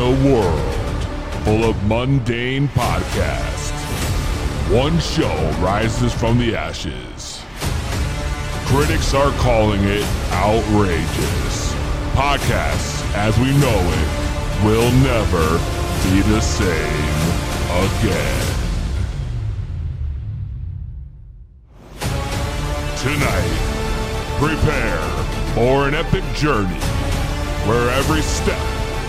a world full of mundane podcasts, one show rises from the ashes. Critics are calling it outrageous. Podcasts, as we know it, will never be the same again. Tonight, prepare for an epic journey where every step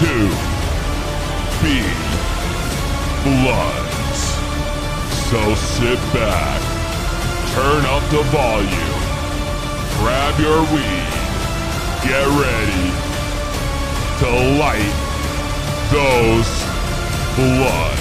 To Be Blunt. So sit back, turn up the volume, grab your weed, get ready to light those bloods.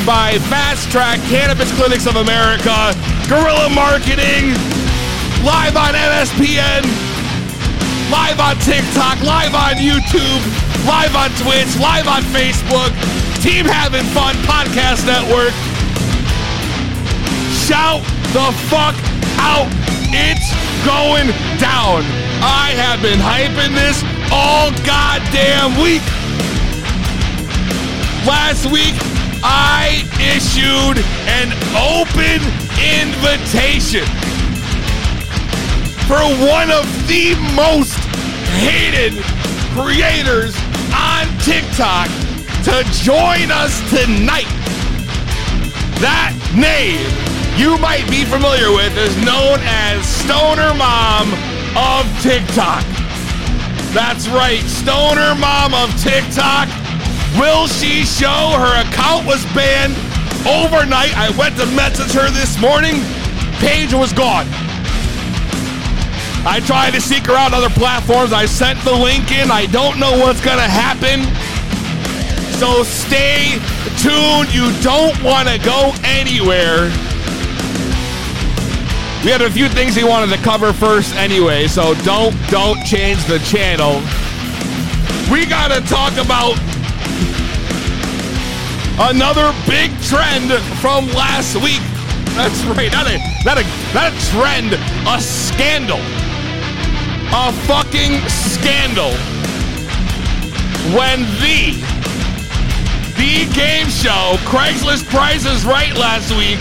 You by Fast Track Cannabis Clinics of America, Guerrilla Marketing, live on MSPN, live on TikTok, live on YouTube, live on Twitch, live on Facebook, Team Having Fun Podcast Network. Shout the fuck out. It's going down. I have been hyping this all goddamn week. Last week, I issued an open invitation for one of the most hated creators on TikTok to join us tonight. That name you might be familiar with is known as Stoner Mom of TikTok. That's right, Stoner Mom of TikTok. Will she show her account was banned overnight? I went to message her this morning. Page was gone. I tried to seek her out on other platforms. I sent the link in. I don't know what's going to happen. So stay tuned. You don't want to go anywhere. We had a few things he wanted to cover first anyway, so don't don't change the channel. We got to talk about another big trend from last week. That's right. Not a not a not a trend, a scandal a fucking scandal when the the game show Craigslist Prices Right last week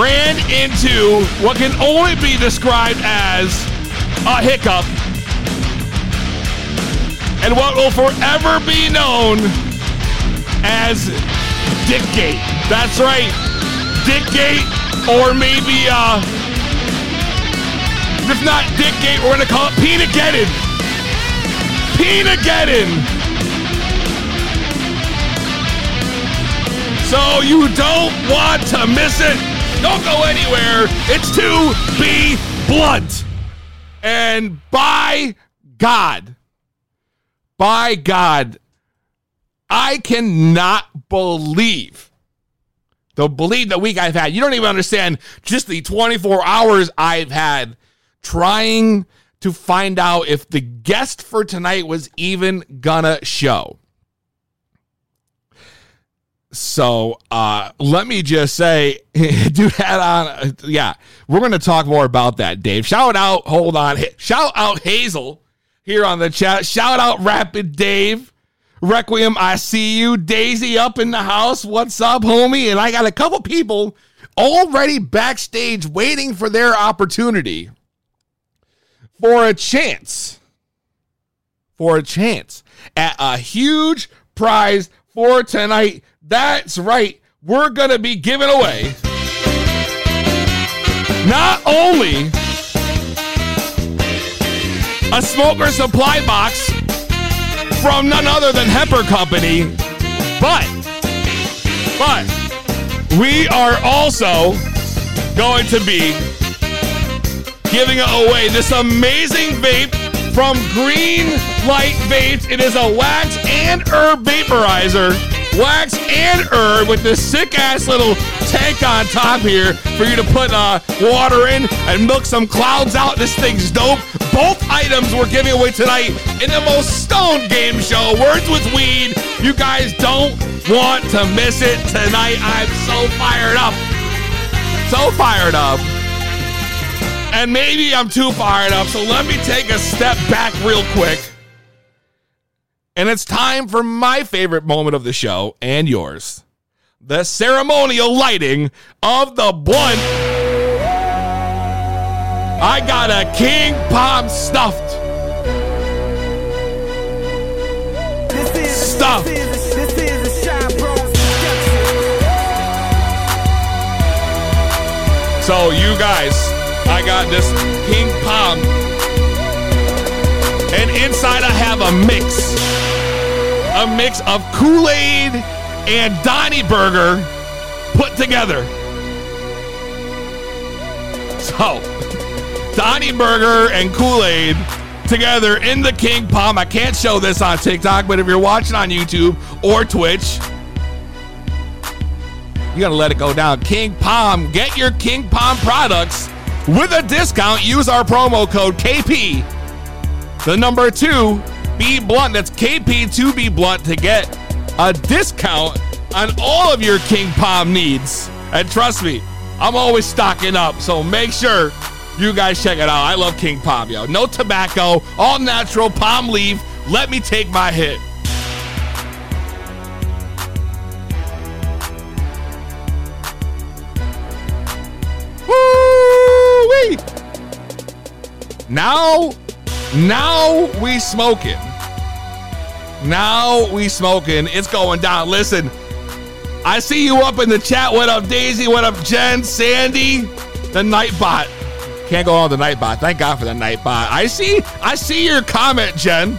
ran into what can only be described as a hiccup and what will forever be known as Dickgate. That's right, Dickgate, or maybe uh, if not Dickgate, we're gonna call it Peanageddon. Peanageddon. So you don't want to miss it. Don't go anywhere. It's to be blunt. And by God, by God, I cannot believe the believe the week I've had. You don't even understand just the 24 hours I've had trying to find out if the guest for tonight was even gonna show. So uh, let me just say, dude had on, yeah, we're going to talk more about that, Dave. Shout out, hold on, shout out Hazel here on the chat. Shout out Rapid Dave. Requiem, I see you. Daisy up in the house. What's up, homie? And I got a couple people already backstage waiting for their opportunity for a chance. For a chance at a huge prize for tonight. That's right. We're going to be giving away not only a smoker supply box from none other than Hemper Company, but, but, we are also going to be giving away this amazing vape from Green Light Vapes. It is a wax and herb vaporizer wax and herb with this sick ass little tank on top here for you to put uh, water in and milk some clouds out. This thing's dope. Both items we're giving away tonight in the most stoned game show. Words with weed. You guys don't want to miss it tonight. I'm so fired up. So fired up. And maybe I'm too fired up, so let me take a step back real quick and it's time for my favorite moment of the show and yours the ceremonial lighting of the blunt. I got a King Palm stuffed. Stuffed. So, you guys, I got this King Palm. And inside I have a mix a mix of Kool Aid and Donny Burger put together. So, Donny Burger and Kool Aid together in the King Palm. I can't show this on TikTok, but if you're watching on YouTube or Twitch, you gotta let it go down. King Palm, get your King Palm products with a discount. Use our promo code KP, the number two, B Blunt. That's KP2B Blunt to get a discount on all of your King Palm needs. And trust me, I'm always stocking up. So make sure you guys check it out. I love King Palm, yo. No tobacco, all natural palm leaf. Let me take my hit. Woo-wee! Now now we smoking. Now we smoking. It's going down. Listen, I see you up in the chat. What up, Daisy? What up, Jen? Sandy? The Nightbot. Can't go on the Nightbot. Thank God for the Nightbot. I see. I see your comment, Jen.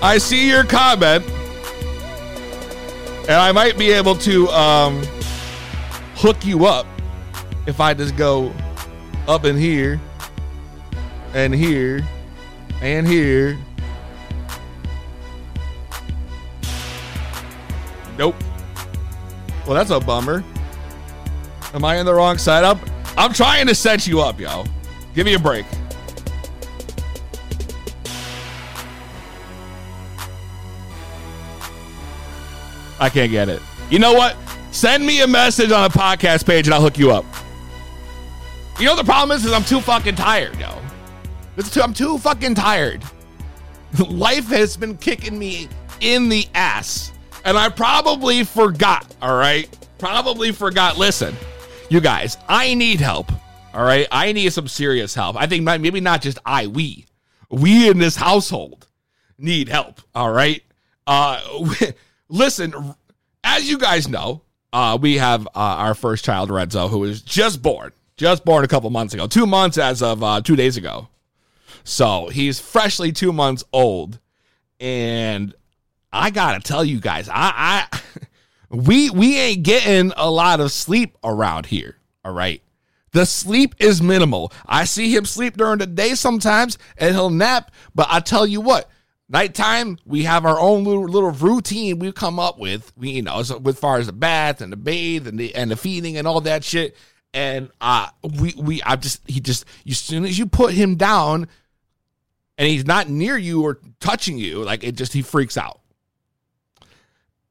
I see your comment, and I might be able to um, hook you up if I just go up in here and here and here. Nope. Well, that's a bummer. Am I in the wrong setup? I'm trying to set you up, yo. Give me a break. I can't get it. You know what? Send me a message on a podcast page and I'll hook you up. You know the problem is, is I'm too fucking tired, yo. Too, I'm too fucking tired. Life has been kicking me in the ass. And I probably forgot, all right? Probably forgot. Listen, you guys, I need help, all right? I need some serious help. I think maybe not just I, we. We in this household need help, all right? Uh, listen, as you guys know, uh, we have uh, our first child, Renzo, who was just born, just born a couple months ago, two months as of uh, two days ago. So he's freshly two months old. And I gotta tell you guys, I, I we we ain't getting a lot of sleep around here. All right. The sleep is minimal. I see him sleep during the day sometimes and he'll nap, but I tell you what, nighttime we have our own little little routine we come up with. We you know, so as far as the bath and the bathe and the and the feeding and all that shit. And uh we we I just he just as soon as you put him down, and he's not near you or touching you, like it just he freaks out.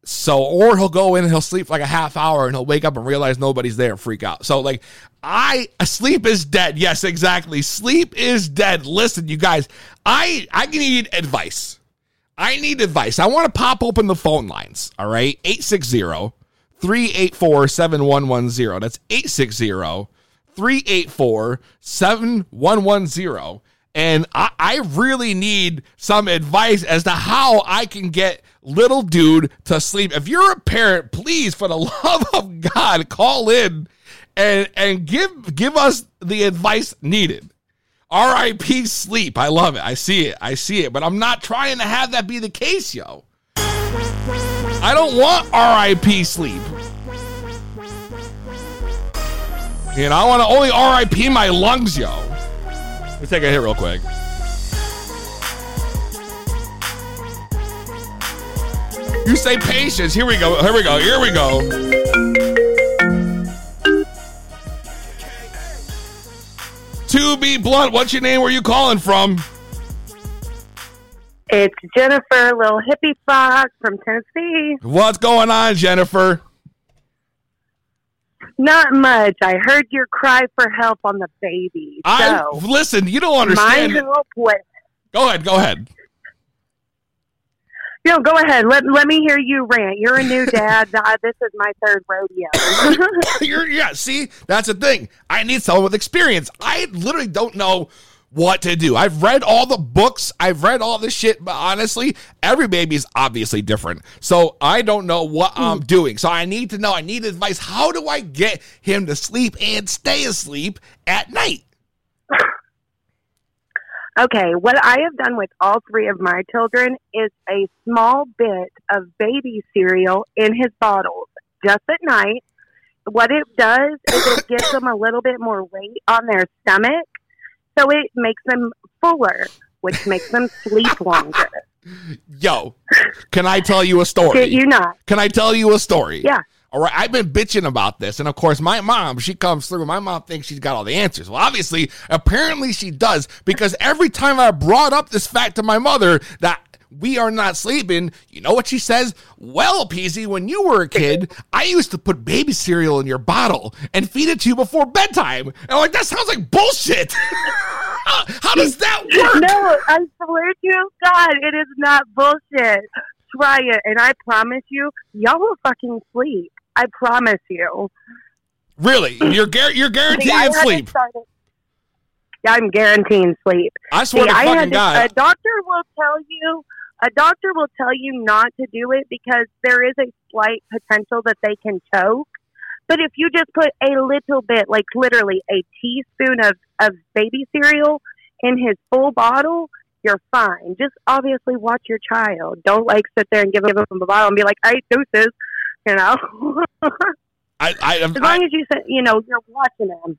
So, or he'll go in and he'll sleep like a half hour and he'll wake up and realize nobody's there and freak out. So, like, I sleep is dead. Yes, exactly. Sleep is dead. Listen, you guys, I I need advice. I need advice. I want to pop open the phone lines. All right. 860 384 7110. That's 860 384 7110. And I, I really need some advice as to how I can get little dude to sleep. If you're a parent, please, for the love of God, call in and and give give us the advice needed. R.I.P. sleep. I love it. I see it. I see it. But I'm not trying to have that be the case, yo. I don't want R.I.P. sleep. You know, I want to only R.I.P. my lungs, yo. Let me take a hit real quick. You say patience. Here we go. Here we go. Here we go. To be blunt, what's your name? Where are you calling from? It's Jennifer, little hippie fox from Tennessee. What's going on, Jennifer? Not much. I heard your cry for help on the baby. I listen. You don't my understand. help was. Go ahead. Go ahead. No, go ahead. Let, let me hear you rant. You're a new dad. Uh, this is my third rodeo. You're, yeah. See, that's the thing. I need someone with experience. I literally don't know what to do. I've read all the books. I've read all the shit, but honestly, every baby is obviously different. So I don't know what hmm. I'm doing. So I need to know. I need advice. How do I get him to sleep and stay asleep at night? Okay, what I have done with all three of my children is a small bit of baby cereal in his bottles just at night. What it does is it gives them a little bit more weight on their stomach, so it makes them fuller, which makes them sleep longer. Yo, can I tell you a story? Shit you not. Can I tell you a story? Yeah. All right, I've been bitching about this. And of course, my mom, she comes through. My mom thinks she's got all the answers. Well, obviously, apparently she does because every time I brought up this fact to my mother that we are not sleeping, you know what she says? Well, Peasy, when you were a kid, I used to put baby cereal in your bottle and feed it to you before bedtime. And I'm like, that sounds like bullshit. how, how does that work? No, I swear to God, it is not bullshit. Try it, and I promise you, y'all will fucking sleep. I promise you. Really? You're, gar- you're See, guaranteed I sleep. started- I'm guaranteeing sleep. I swear See, to I fucking had to- God. a doctor will tell you a doctor will tell you not to do it because there is a slight potential that they can choke. But if you just put a little bit, like literally a teaspoon of, of baby cereal in his full bottle, you're fine. Just obviously watch your child. Don't like sit there and give him a bottle and be like, "I deuces," you know. I, I, as I, long as you, say- you know, you're watching him.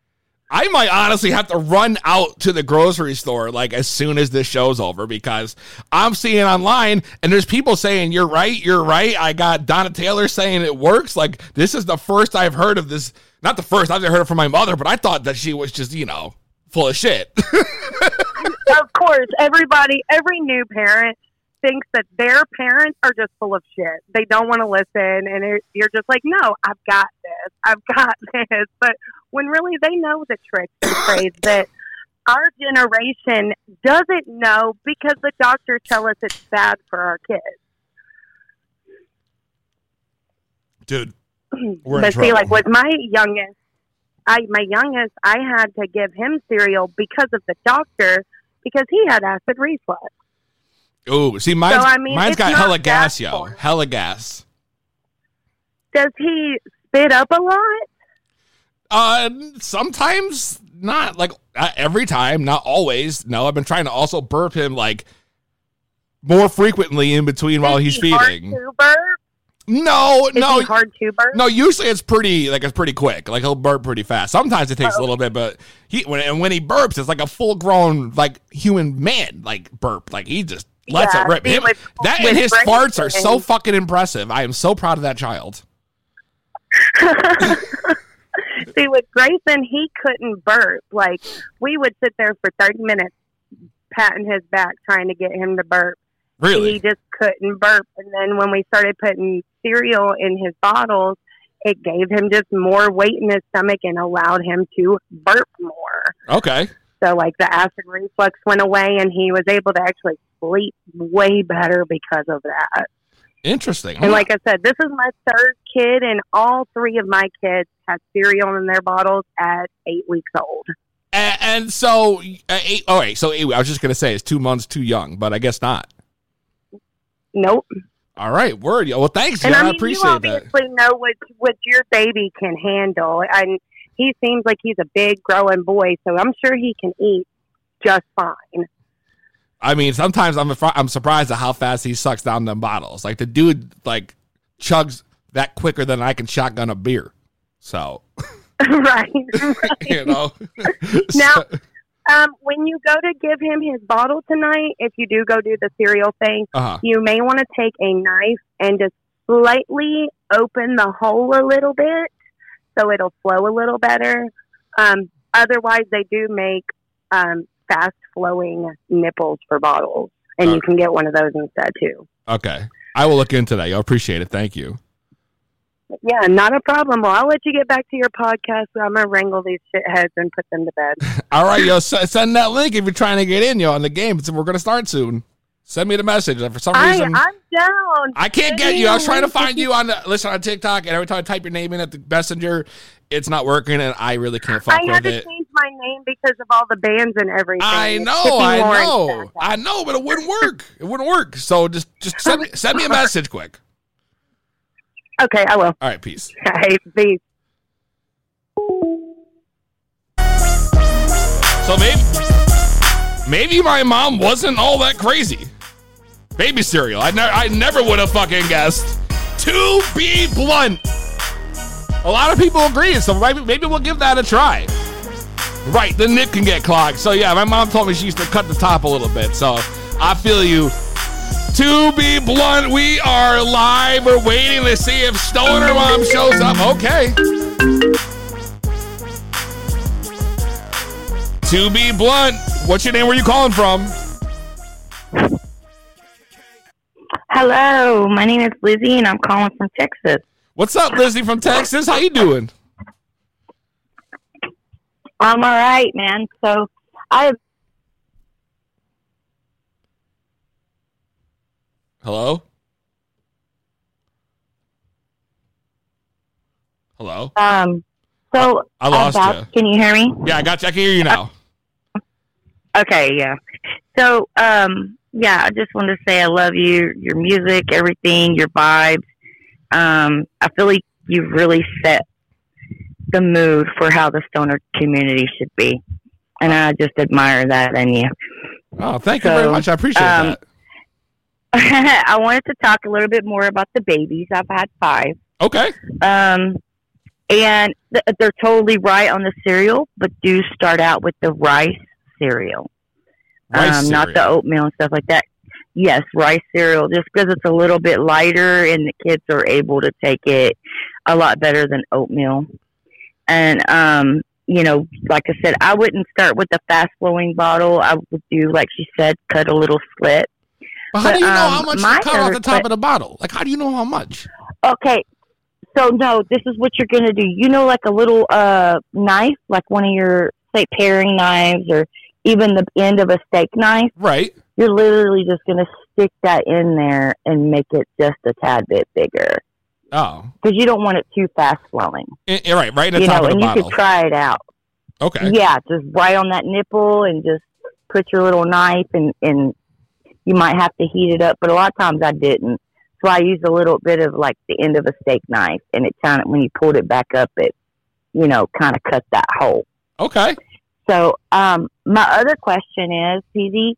I might honestly have to run out to the grocery store like as soon as this show's over because I'm seeing online and there's people saying you're right, you're right. I got Donna Taylor saying it works. Like this is the first I've heard of this. Not the first I've heard it from my mother, but I thought that she was just you know full of shit. of course, everybody, every new parent thinks that their parents are just full of shit. They don't want to listen, and it, you're just like, no, I've got this, I've got this. But when really they know the tricks and trades that our generation doesn't know because the doctors tell us it's bad for our kids. Dude, We're in but see, like with my youngest, I my youngest, I had to give him cereal because of the doctor because he had acid reflux. Oh, see mine's, I mean, mine's got hella gas, yo, hella gas. Does he spit up a lot? Uh, sometimes not like uh, every time, not always. No, I've been trying to also burp him like more frequently in between while he's feeding. No, Is no, he hard to burp? no. Usually it's pretty like it's pretty quick. Like he'll burp pretty fast. Sometimes it takes a little bit, but he when and when he burps, it's like a full grown like human man like burp. Like he just lets Yeah, it rip. see, Him, with- that with and his farts are so fucking impressive. I am so proud of that child. See, with Grayson, he couldn't burp. Like we would sit there for thirty minutes, patting his back, trying to get him to burp. Really? He just couldn't burp. And then when we started putting cereal in his bottles, it gave him just more weight in his stomach and allowed him to burp more. Okay. So, like, the acid reflux went away and he was able to actually sleep way better because of that. Interesting. And like I said, this is my third kid, and all three of my kids had cereal in their bottles at eight weeks old. and, and so, uh, eight, all right. So eight, I was just gonna say it's two months too young, but I guess not. Nope. All right, word. Well, thanks, And. I I, mean, appreciate you that. obviously know what what your baby can handle, and he seems like he's a big growing boy, so I'm sure he can eat just fine. I mean, sometimes I'm I'm surprised at how fast he sucks down them bottles. Like the dude, like chugs that quicker than I can shotgun a beer. So right. you know. Now- So- Um, when you go to give him his bottle tonight, if you do go do the cereal thing, uh-huh. you may want to take a knife and just slightly open the hole a little bit so it'll flow a little better. Um, otherwise, they do make um, fast flowing nipples for bottles, and you can get one of those instead too. Okay. I will look into that. I appreciate it. Thank you. Yeah, not a problem. Well, I'll let you get back to your podcast. I'm gonna wrangle these shitheads and put them to bed. All right, yo, send that link if you're trying to get in, yo, on the game. So we're gonna start soon. Send me the message. For some I, reason, I'm down. I can't get you. I was trying to find you on the listen on TikTok, and every time I type your name in at the messenger, it's not working, and I really can't fuck I with it. My name because of all the bands and everything. I know, I know, I know, but it wouldn't work. It wouldn't work. So just, just send me, send me a message quick. Okay, I will. All right, peace. Hey, peace. So maybe, maybe my mom wasn't all that crazy. Baby cereal. I never, I never would have fucking guessed. To be blunt, a lot of people agree. So maybe, maybe we'll give that a try. Right, the nip can get clogged. So yeah, my mom told me she used to cut the top a little bit. So I feel you. To be blunt, we are live. We're waiting to see if Stoner Mom shows up. Okay. To be blunt, what's your name? Where are you calling from? Hello, my name is Lizzie, and I'm calling from Texas. What's up, Lizzie from Texas? How you doing? I'm all right, man. So I Hello? Hello? um so I lost about- you. Can you hear me? Yeah, I got you. I can hear you now. Okay, yeah. So um yeah, I just wanted to say I love you, your music, everything, your vibes. Um, I feel like you've really set the mood for how the stoner community should be, and I just admire that in you. Oh, thank you very much. I appreciate um, that. I wanted to talk a little bit more about the babies. I've had five. Okay. Um, and th- they're totally right on the cereal, but do start out with the rice cereal, Rice um, not the oatmeal and stuff like that. Yes, rice cereal, just because it's a little bit lighter and the kids are able to take it a lot better than oatmeal. And, um, you know, like I said, I wouldn't start with the fast flowing bottle. I would do, like she said, cut a little slit. How do but, you know um, how much to cut off the top que- of the bottle? Like, how do you know how much? Okay. So no, this is what you're gonna do. You know, like a little uh knife, like one of your say paring knives, or even the end of a steak knife. Right. You're literally just gonna stick that in there and make it just a tad bit bigger Oh. because you don't want it too fast flowing. I- I- right, right in the You top know, of the and you bottle. could try it out. okay. Yeah, just right on that nipple and just put your little knife and and you might have to heat it up, but a lot of times I didn't. So I used a little bit of like the end of a steak knife, and it kind of when you pulled it back up, it you know kind of cut that hole. Okay. So um, my other question is, PZ,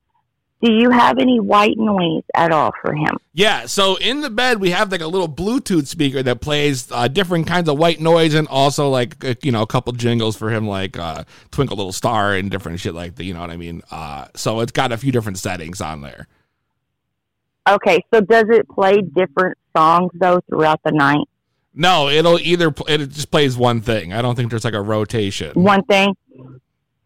do you have any white noise at all for him? Yeah, so in the bed we have like a little Bluetooth speaker that plays uh, different kinds of white noise and also like uh, you know a couple jingles for him like uh, Twinkle Little Star and different shit like that. You know what I mean? Uh, so it's got a few different settings on there. Okay, so does it play different songs though throughout the night? No, it'll either it just plays one thing. I don't think there's like a rotation. one thing.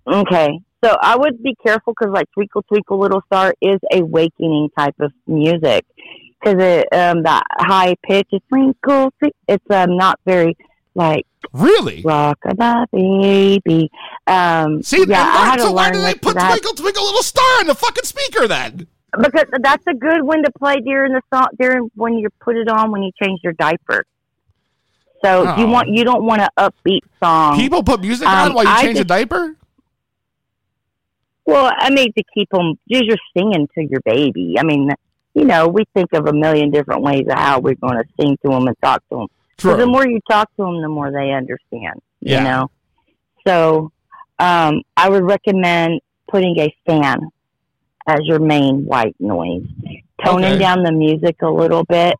Okay. So I would be careful because, like, Twinkle Twinkle Little Star is a wakening type of music because it um that high pitch is twinkle. Twinkle. It's um not very like Really? rock a baby. Um, See, yeah, I had to why learn did they put that. Twinkle Twinkle Little Star in the fucking speaker then? because that's a good one to play during the song during when you put it on when you change your diaper. So you Oh. want you don't want an upbeat song. People put music Um, on while you I change a diaper. Well, I mean to keep them. You're just singing to your baby. I mean, you know, we think of a million different ways of how we're going to sing to them and talk to them. So the more you talk to them, the more they understand. Yeah. You know. So, um, I would recommend putting a fan as your main white noise, toning Okay. down the music a little bit.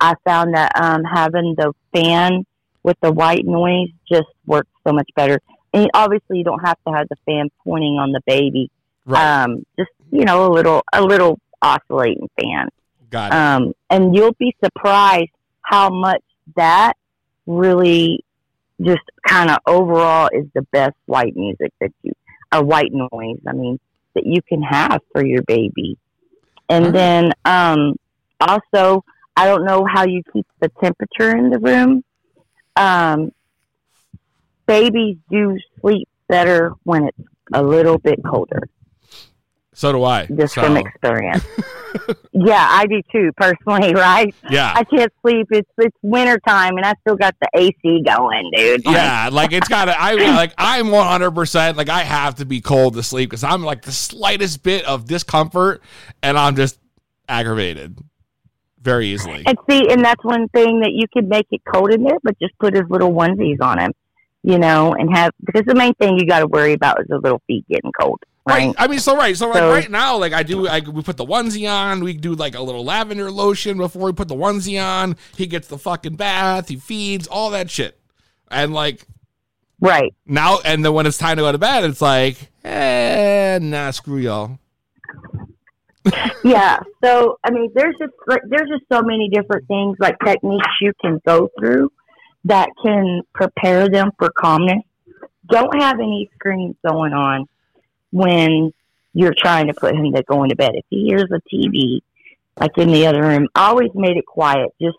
I found that um, having the fan with the white noise just works so much better. And obviously, you don't have to have the fan pointing on the baby. Right. Um, just you know, a little a little oscillating fan. Got it. Um, and you'll be surprised how much that really just kind of overall is the best white music that you, or white noise, I mean, that you can have for your baby. And Alright. then um, also, I don't know how you keep the temperature in the room. Um, babies do sleep better when it's a little bit colder so do I. just So, from experience. yeah, I do too, personally, right? yeah. I can't sleep. It's it's winter time and I still got the AC going, dude. Like, Yeah, like it's got to. I like. I'm 100. percent Like I have to be cold to sleep because I'm like the slightest bit of discomfort, and I'm just aggravated very easily. And see, and that's one thing that you can make it cold in there, but just put his little onesies on him, you know, and have because the main thing you got to worry about is the little feet getting cold, right? Right. I mean, so right. So, like right now, like I do, I, we put the onesie on. We do like a little lavender lotion before we put the onesie on. He gets the fucking bath. He feeds all that shit, and like Right. now, and then when it's time to go to bed, it's like, eh, nah, screw y'all. yeah. So I mean, there's just like there's just so many different things like techniques you can go through that can prepare them for calmness. Don't have any screens going on when you're trying to put him to going to bed. If he hears a TV, like in the other room, I always made it quiet, just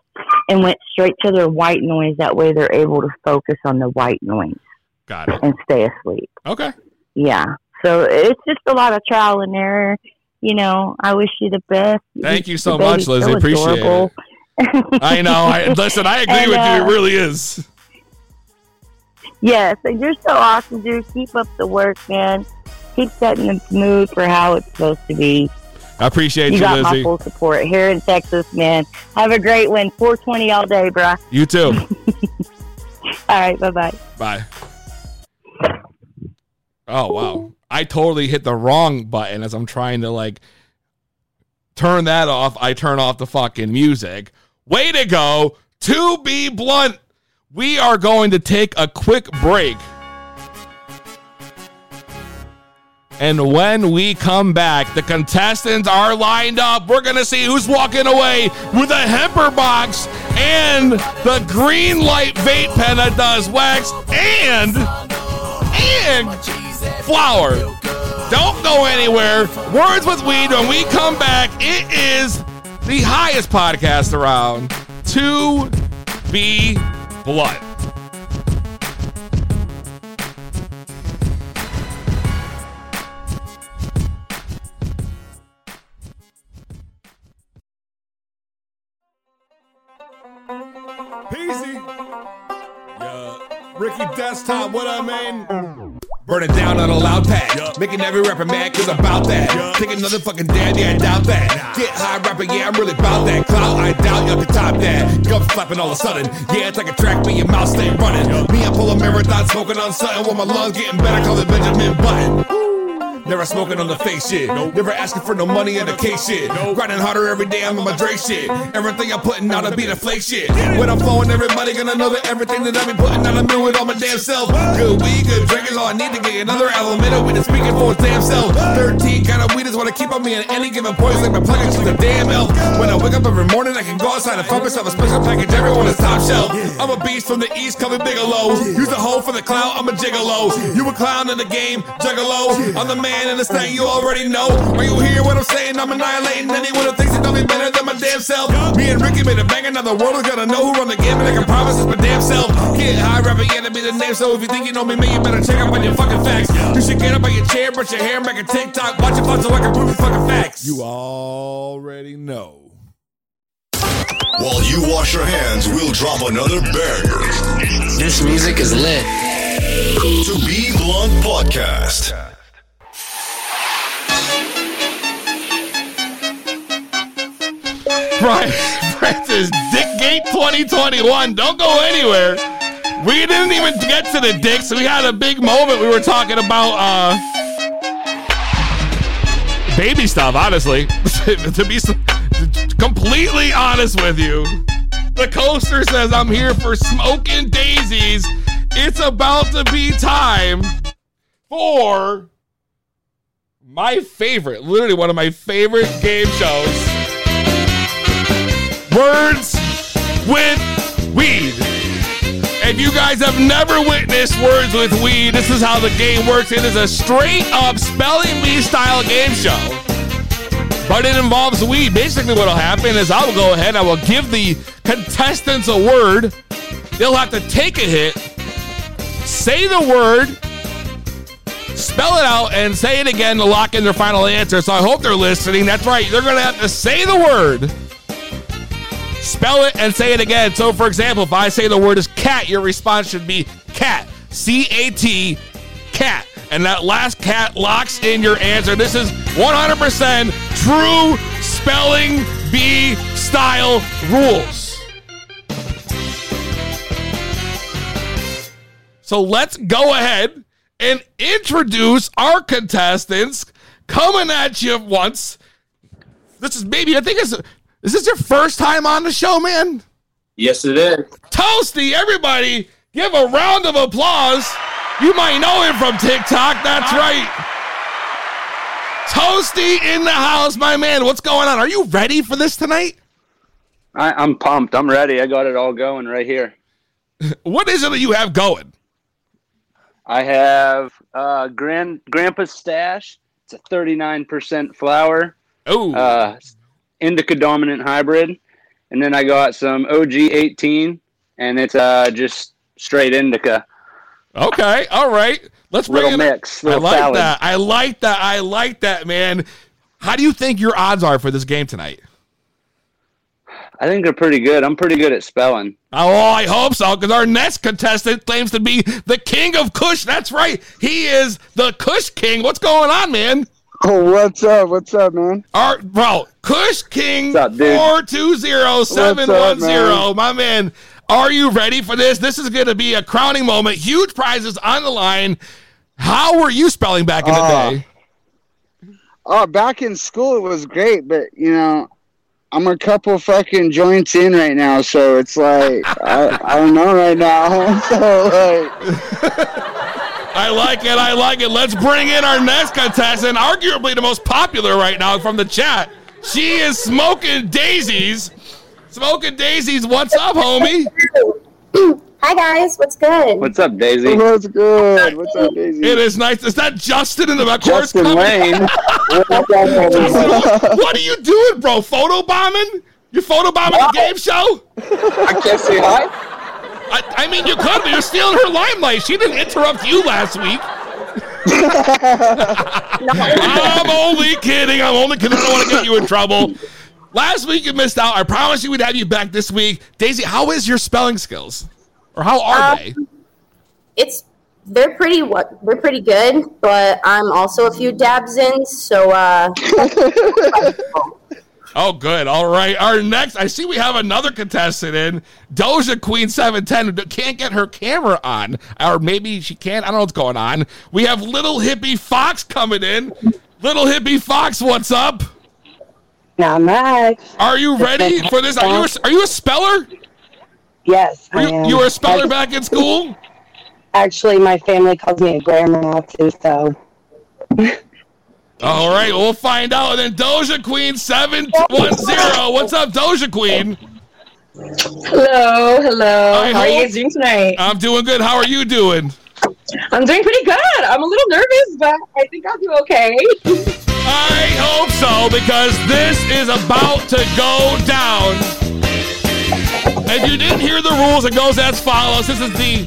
and went straight to their white noise. That way, they're able to focus on the white noise Got it. and stay asleep. Okay. Yeah. So it's just a lot of trial and error. You know, I wish you the best. Thank you so much, Lizzie. Appreciate adorable. I know. I listen. I agree And, with you. uh, It really is. yes, and you're so awesome, dude. Keep up the work, man. Keep setting the mood for how it's supposed to be. I appreciate You you, got my full support here in Texas, man. Have a great one. 420 all day, bro. You too. All right, bye bye. Bye. Oh wow. I totally hit the wrong button as I'm trying to like turn that off. I turn off the fucking music. Way to go. To be blunt, we are going to take a quick break. And when we come back, the contestants are lined up. We're going to see who's walking away with a Hemper box and the green light vape pen that does wax and and flour. Don't go anywhere. Words with weed. When we come back, it is the highest podcast around. To be blunt. Peasy. Yeah. Ricky Desktop, what I mean? Burning down on a loud pad. Making every rapper mad cause I'm about that. Take another fucking dab, yeah, I doubt that. Get high rapping, yeah, I'm really about that. Clout, I doubt y'all can top that. Gum slapping all of a sudden. Yeah, it's like a track, but your mouth stay running. Me, I pull a marathon, smoking on something while my lungs getting better. Call it Benjamin Button. Never smoking on the fake shit. Never asking for no money in the case shit. Grinding harder every day, I'm on my Drake shit. Everything I'm putting out, I be the flake shit. When I'm flowing, everybody gonna know that everything that I be putting out, I'm doing all my damn self. Good weed, good drink is all I need to get another it with it speaking for its damn self. 13 kind of weed is what I keep on me at any given point. It's like my plug is just a damn elf. When I wake up every morning, I can go outside and focus on a special package. Everyone is top shelf. I'm a beast from the east, coming Bigelow. Use a hole for the clout, I'm a gigolo. You a clown in the game, juggalo. I'm the man man, and this thing you already know. Are you hear what I'm saying? I'm annihilating anyone who thinks they know me better than my damn self. Me and Ricky made a bang, now the world is gonna know who run the game, and I can promise it's my damn self. Get high, rapper, yeah, to be the name. So if you think you know me, man, you better check up on your fucking facts. You should get up on your chair, brush your hair, make a TikTok, watch it, so I can prove your fucking facts. You already know. While you wash your hands, we'll drop another banger. This music is lit. To Be Blunt Podcast. Brian Francis Dickgate 2021. Don't go anywhere. We didn't even get to the dicks. We had a big moment. We were talking about uh baby stuff, honestly. to be completely honest with you. The coaster says I'm here for smoking daisies. It's about to be time for my favorite, literally one of my favorite game shows. Words with Weed. If you guys have never witnessed Words with Weed, this is how the game works. It is a straight up spelling bee style game show. But it involves weed. Basically, what will happen is I will go ahead, and I will give the contestants a word. They'll have to take a hit, say the word, spell it out, and say it again to lock in their final answer. So I hope they're listening. That's right. They're going to have to say the word spell it and say it again. So, for example, if I say the word is cat, your response should be cat. C A T, cat. And that last cat locks in your answer. This is 100% true spelling bee style rules. So let's go ahead and introduce our contestants coming at you once. This is maybe, I think it's is this your first time on the show, man? Yes, it is. Toasty, everybody, give a round of applause. You might know him from TikTok. That's right. Toasty in the house, my man. What's going on? Are you ready for this tonight? I, I'm pumped. I'm ready. I got it all going right here. what is it that you have going? I have uh, Grand Grandpa's Stash. It's a 39% flour. Oh. Uh, indica dominant hybrid, and then I got some OG 18, and it's uh just straight indica. Okay, all right. Let's bring little it mix. Little I like salad. that. I like that. I like that, man. How do you think your odds are for this game tonight? I think they're pretty good. I'm pretty good at spelling. Oh, I hope so, because our next contestant claims to be the king of Kush. That's right. He is the Kush king. What's going on, man? Oh, what's up? What's up, man? Our bro, Kush King What's up, dude? four two zero seven one zero. My man, are you ready for this? This is going to be a crowning moment. Huge prizes on the line. How were you spelling back in the Ah. day? Oh, back in school it was great, but you know, I'm a couple fucking joints in right now, so it's like I, I don't know right now. so like, I like it. I like it. Let's bring in our next contestant, arguably the most popular right now from the chat. She is smoking daisies. Smoking daisies. What's up, homie? Hi guys, what's good? What's up, Daisy? what's good? What's up, Daisy? It is nice. Is that Justin in the back? Course Justin coming? Lane. what are you doing, bro? Photo bombing? You photo bombing the game show? I can't say hi. I, I mean, you could, but you're stealing her limelight. She didn't interrupt you last week. I'm only kidding. I'm only kidding. I don't want to get you in trouble. Last week you missed out. I promised you we'd have you back this week. Daisy, how is your spelling skills? Or how are Uh, they? It's they're pretty what they're pretty good, but I'm also a few dabs in, so uh Oh, good. All right. Our next, I see we have another contestant in Doja Queen 710 who can't get her camera on, or maybe she can't. I don't know what's going on. We have Little Hippie Fox coming in. Little Hippie Fox, what's up? Not much. Are you ready for this? Are you a, are you a speller? Yes, Are I you, am. you were a speller back in school? Actually, my family calls me a grammar now too. So All right, we'll find out. And then Doja Queen 710. What's up, Doja Queen? hello, hello. I How are you hope- guys doing tonight? I'm doing good. How are you doing? I'm doing pretty good. I'm a little nervous, but I think I'll do okay. I hope so because this is about to go down. If you didn't hear the rules, it goes as follows. This is the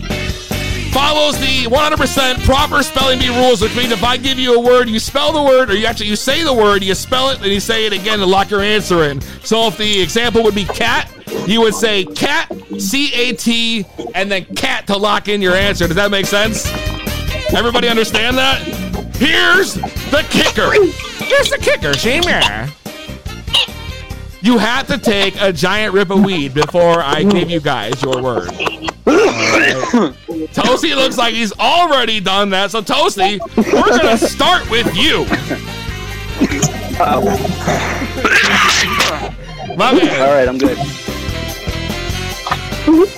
follows the 100% proper spelling bee rules, which means if I give you a word, you spell the word, or you actually you say the word, you spell it, then you say it again to lock your answer in. So if the example would be cat, you would say cat, C A T, and then cat to lock in your answer. Does that make sense? Everybody understand that? Here's the kicker. Here's the kicker, Shamer. You had to take a giant rip of weed before I give you guys your word. Toasty looks like he's already done that. So, Toasty, we're going to start with you. My man. All right, I'm good.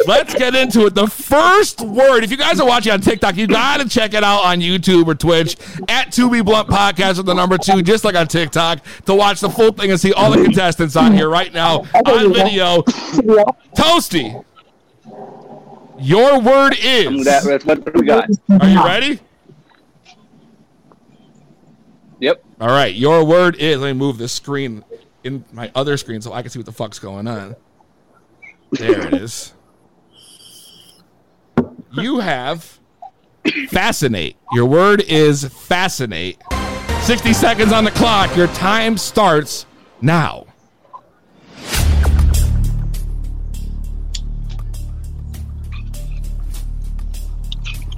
Let's get into it. The first word, if you guys are watching on TikTok, you got to check it out on YouTube or Twitch at 2B Blunt Podcast with the number two, just like on TikTok, to watch the full thing and see all the contestants on here right now on video. Toasty, your word is. That, what we got. Are you ready? Yep. All right, your word is. Let me move this screen in my other screen so I can see what the fuck's going on. There it is. You have fascinate. Your word is fascinate. 60 seconds on the clock. Your time starts now.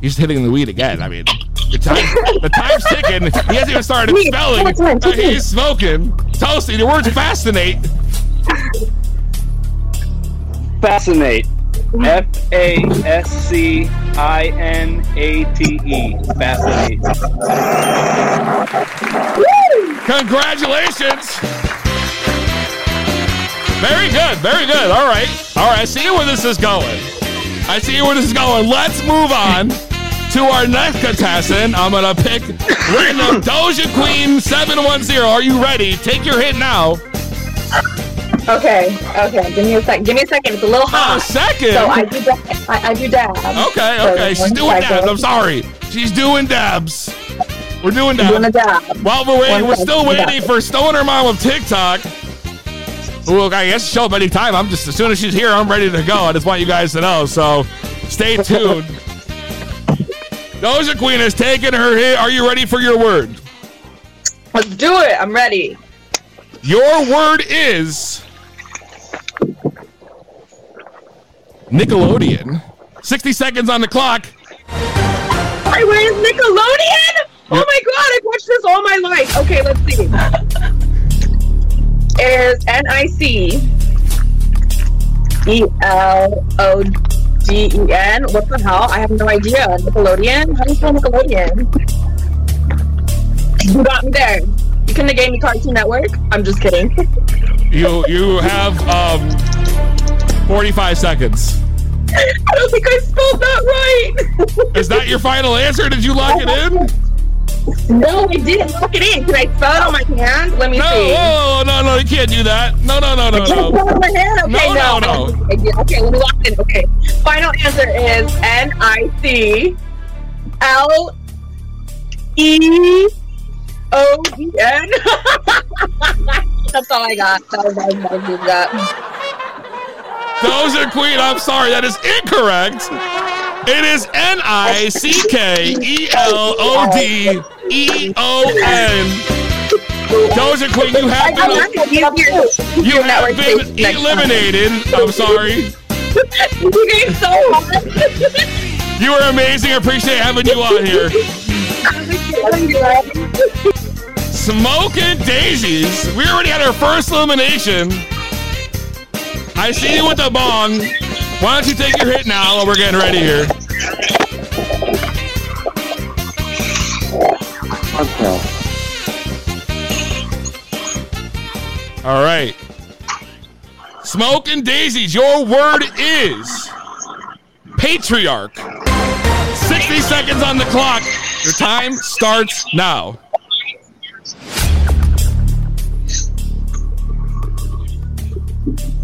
He's hitting the weed again. I mean, the, time, the time's ticking. He hasn't even started Weed, spelling. come on, come on. Uh, He's smoking. Toasty, the word's fascinate. Fascinate. F A S C I N A T E. Fascinate. Congratulations. Very good. Very good. All right. All right. I see where this is going. I see where this is going. Let's move on to our next contestant. I'm going to pick random Doja Queen 710. Are you ready? Take your hit now. Okay, okay. Give me a second. Give me a second. It's a little hot. A second? So I do dab. I, I do dab. Okay, So okay. She's doing second. dabs. I'm sorry. She's doing dabs. We're doing dabs. Doing a dab. While we're waiting, One we're still waiting for Stoner Mom of TikTok. Well, I guess show up anytime. I'm just as soon as she's here, I'm ready to go. I just want you guys to know. So stay tuned. Doja Queen has taken her hit. Are you ready for your word? Let's do it. I'm ready. Your word is Nickelodeon. 60 seconds on the clock. Hi, where's Nickelodeon? Oh my god, I've watched this all my life. Okay, let's see. Is N I C E L O D E N? What the hell? I have no idea. Nickelodeon? How do you spell Nickelodeon? You got me there. You couldn't have gave me Cartoon Network? I'm just kidding. You you have um 45 seconds. I don't think I spelled that right. Is that your final answer? Did you lock it in? No, I didn't lock it in. Can I spell it on my hand? Let me No, see. oh, no, no, you can't do that. No, no, no, no, I no. spell it on my hand? Okay, No, no. no, no. Okay, let me lock it in. Okay. Final answer is N I C L E O D N. That's all I got. That was, that was, that was that. Queen, I'm sorry, that is incorrect. It is N I C K E L O D E O N. Doja Queen, you have I- I been you have been space next time. eliminated. I'm sorry. You gave. You are amazing. I appreciate having you on here. Smoking daisies. We already had our first elimination. I see you with the bong. Why don't you take your hit now while we're getting ready here? All right. Smoking daisies. Your word is patriarch. 60 seconds on the clock. Your time starts now.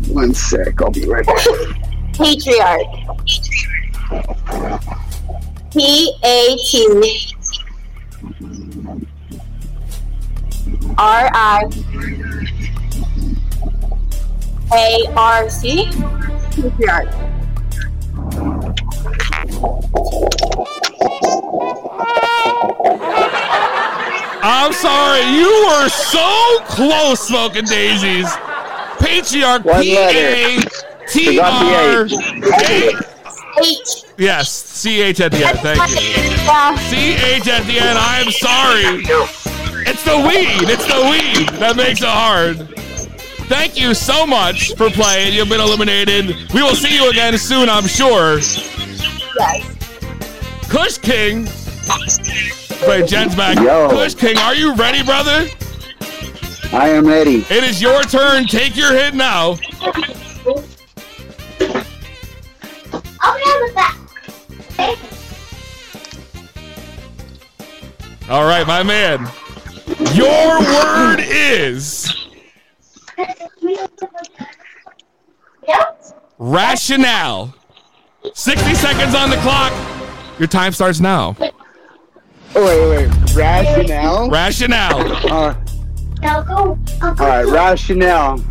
One sec, I'll be right back. Patriarch. P A T R I A R C patriarch. I'm sorry, you were so close, smoking daisies. Patriarch. One P A T Forgot R the A. H. Yes, C H at the end. Thank you. C H at the end. I am sorry. It's the weed. It's the weed that makes it hard. Thank you so much for playing. You've been eliminated. We will see you again soon, I'm sure. Kush King. Wait, Jen's back. Yo. Kush King, are you ready, brother? I am ready. It is your turn. Take your hit now. All right, my man. Your word is rationale. 60 seconds on the clock. Your time starts now. Oh, wait, wait. Rationale? Rationale. Uh, all right, rationale.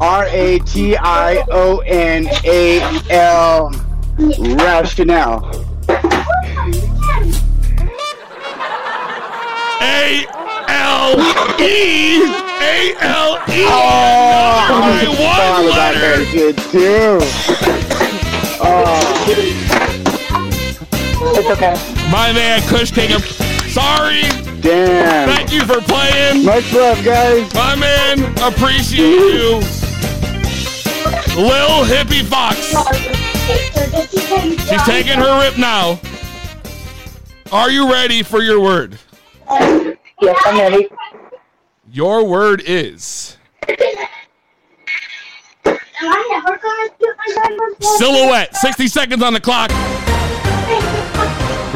R A T I O N A L. Rationale. A L E A L E. Oh, I Number was one thought about that good too. Oh, It's okay. My man, Kush King. I'm sorry. damn. Thank you for playing. Much love, guys. My man, appreciate you. Lil Hippie Fox. She's taking her rip now. Are you ready for your word? Yes, I'm ready. Your word is silhouette. 60 seconds on the clock.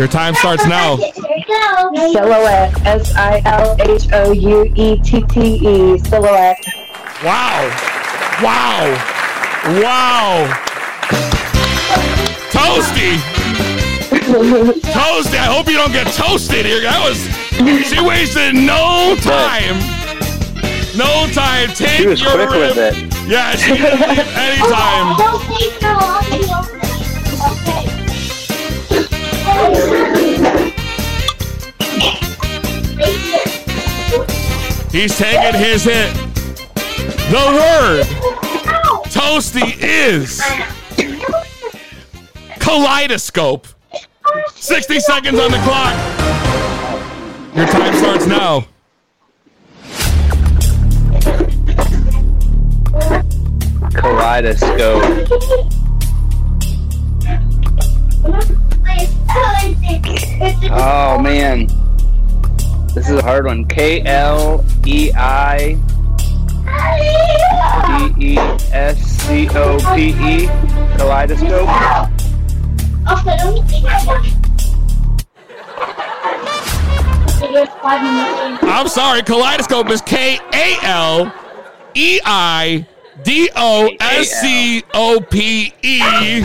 Your time starts now. Silhouette. S I L H O U E T T E. Silhouette. Wow. Wow. Wow. Toasty. Toasty. I hope you don't get toasted here. That was. She wasted no time. No time. Take She was your quick rip. with it. Yeah, she didn't leave any time. He's taking his hit. The word toasty is kaleidoscope. 60 seconds on the clock. Your time starts now. Kaleidoscope. Oh man, this is a hard one. K L E I D E S C O P E. Kaleidoscope. I'm sorry, kaleidoscope is K A L E I D O S C O P E.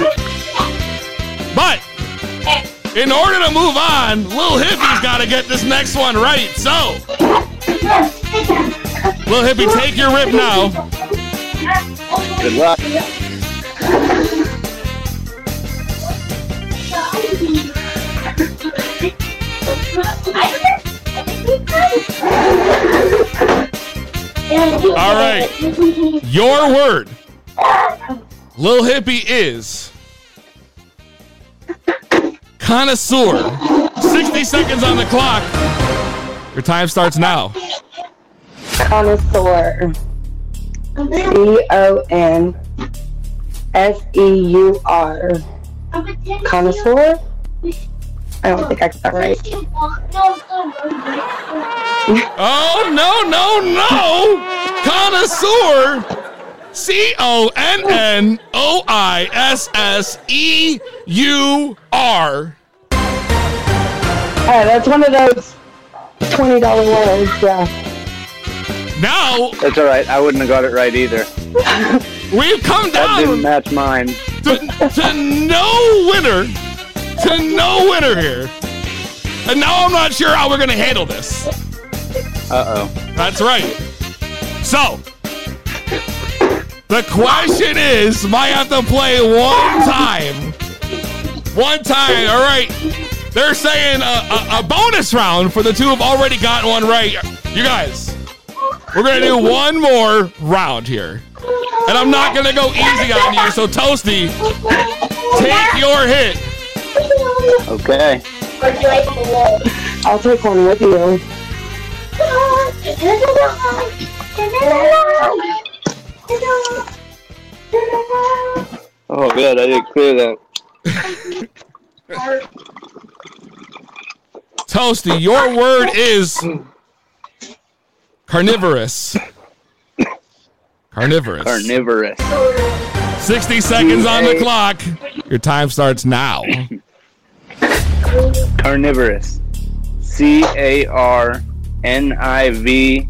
But in order to move on, Lil Hippie's got to get this next one right. So, Lil Hippie, take your rip now. Good luck. All right. Your word, Lil Hippie, is connoisseur. 60 seconds on the clock. Your time starts now. Connoisseur. C O N S E U R. Connoisseur? I don't think I got that right. Oh, no, no, no! Connoisseur! C O N N O I S S E U R. Hey, that's one of those twenty dollar words. Yeah. Now, That's all right. I wouldn't have got it right either. we've come down. That didn't down match mine. to, to no winner. to no winner here. And now I'm not sure how we're going to handle this. Uh oh. That's right. So, the question is, might have to play one time. One time. All right. They're saying a, a, a bonus round for the two who've already gotten one right. You guys, we're going to do one more round here. And I'm not going to go easy on you. So, Toasty, take your hit. Okay. I'll take one with you. Oh, god, I didn't clear that. Toasty, your word is carnivorous. Carnivorous. Carnivorous. 60 seconds on the clock. Your time starts now. Carnivorous. C A R N I V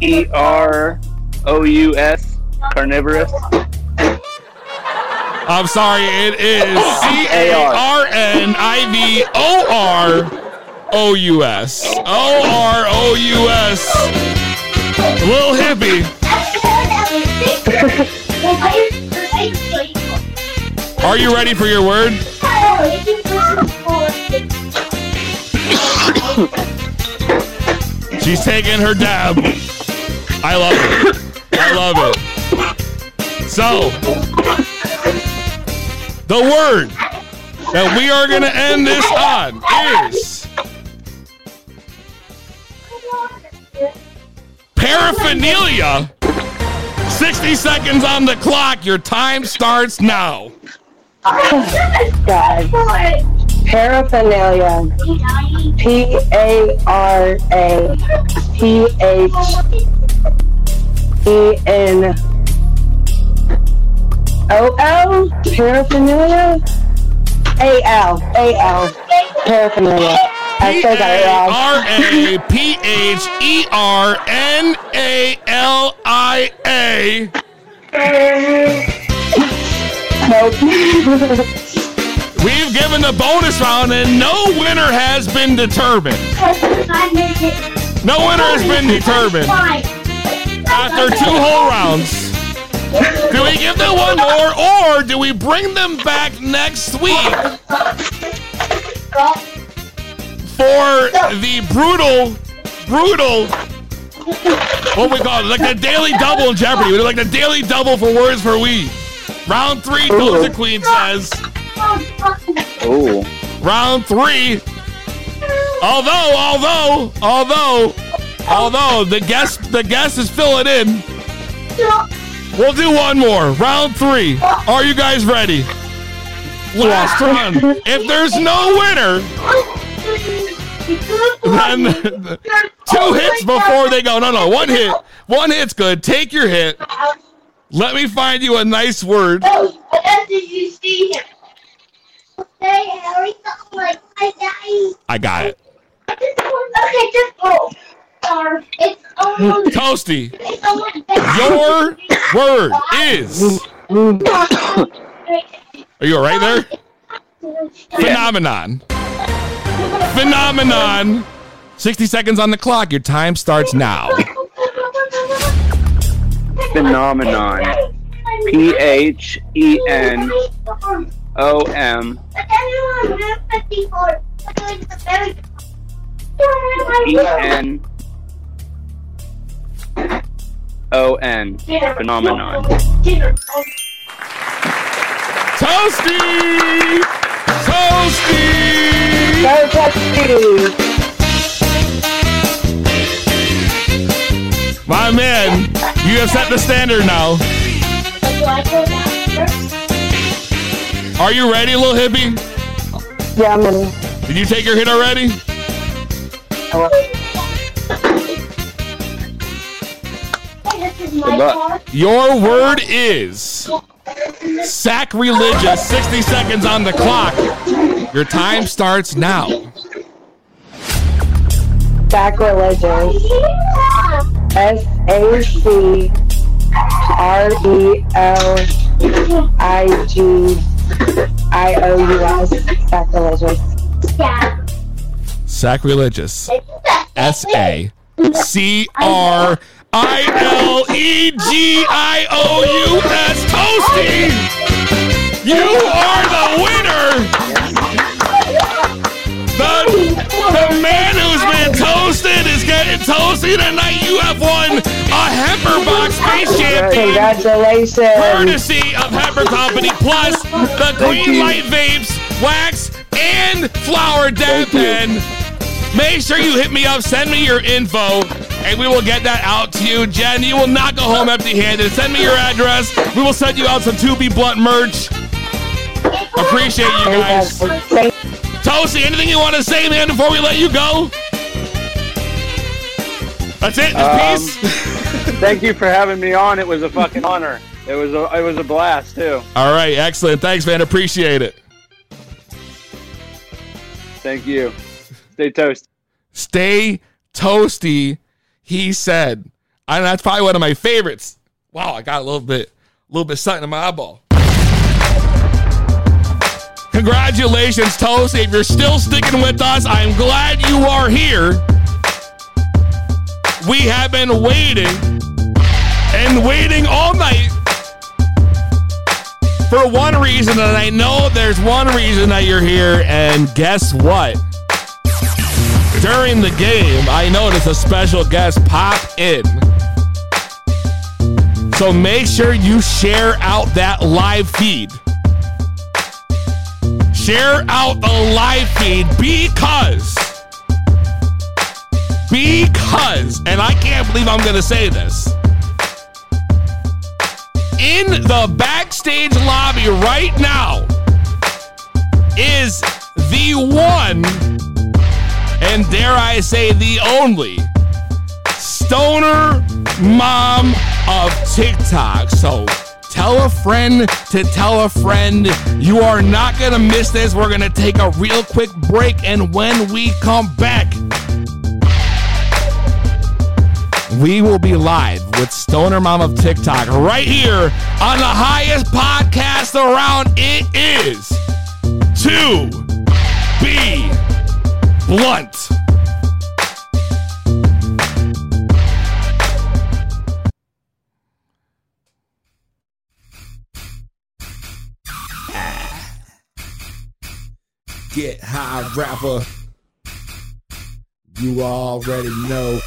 E R O U S. Carnivorous. I'm sorry, it is C A R N I V O R O U S. O R O U S. Little hippie. Are you ready for your word? She's taking her dab. I love it. I love it. So, the word that we are going to end this on is paraphernalia. 60 seconds on the clock. Your time starts now. Oh God. Paraphernalia. P A R A P H E N O L. Paraphernalia. A L. A L. Paraphernalia. I got wrong. R A P H E R N A L I A. Nope. We've given the bonus round and no winner has been determined. No winner has been determined. After two whole rounds. Do we give them one more or do we bring them back next week for the brutal, brutal, what we call it? Like the daily double in Jeopardy. We do like the daily double for words per week. Round three, Doja Queen says. Oh. Round three. Although, although, although, although the guest, the guest is filling in. We'll do one more. Round three. Are you guys ready? Last round. If there's no winner, then two hits before they go. No, no, one hit. One hit's good. Take your hit. Let me find you a nice word. Did you see him? Say Harry something like my daddy. I got it. Okay, just go. Um, it's um, almost. Toasty, It's almost your word is. Are you all right there? Phenomenon. Phenomenon. 60 seconds on the clock. Your time starts now. Phenomenon. P H E N O M E N O N. Phenomenon. Toasty! Toasty! Toasty! My man, you have set the standard now. Are you ready, little hippie? Yeah, I'm ready. Did you take your hit already? Your word is sacrilegious. 60 seconds on the clock. Your time starts now. Sacrilegious. S A C R E L I G I O U S sacrilegious. Yeah. Sacrilegious. S A C R I L E G I O U S. Toasty! You are the winner! The, the man who's been toasted toasted tonight. You have won a Hemper Box Space Champion. Congratulations. Courtesy of Hemper Company, plus the Green Light Vapes, Wax, and Flower Dab Pen. Make sure you hit me up, send me your info, and we will get that out to you. Jen, you will not go home empty handed. Send me your address. We will send you out some 2B Blunt merch. Appreciate you guys. Toasty, anything you want to say, man, before we let you go? That's it? Just Um, peace? Thank you for having me on. It was a fucking honor. It was a it was a blast too. All right, excellent. Thanks, man. Appreciate it. Thank you. Stay toast. Stay toasty, he said. And that's probably one of my favorites. Wow, I got a little bit, a little bit something in my eyeball. Congratulations, Toasty. If you're still sticking with us, I'm glad you are here. We have been waiting and waiting all night for one reason, and I know there's one reason that you're here, and guess what? During the game, I noticed a special guest pop in. So make sure you share out that live feed. Share out the live feed because because and I can't believe I'm going to say this. In the backstage lobby right now is the one and dare I say the only stoner mom of TikTok. So tell a friend to tell a friend. You are not going to miss this. We're going to take a real quick break. And when we come back, we will be live with Stoner Mom of TikTok right here on the highest podcast around. It is to be blunt. Get high, rapper. You already know.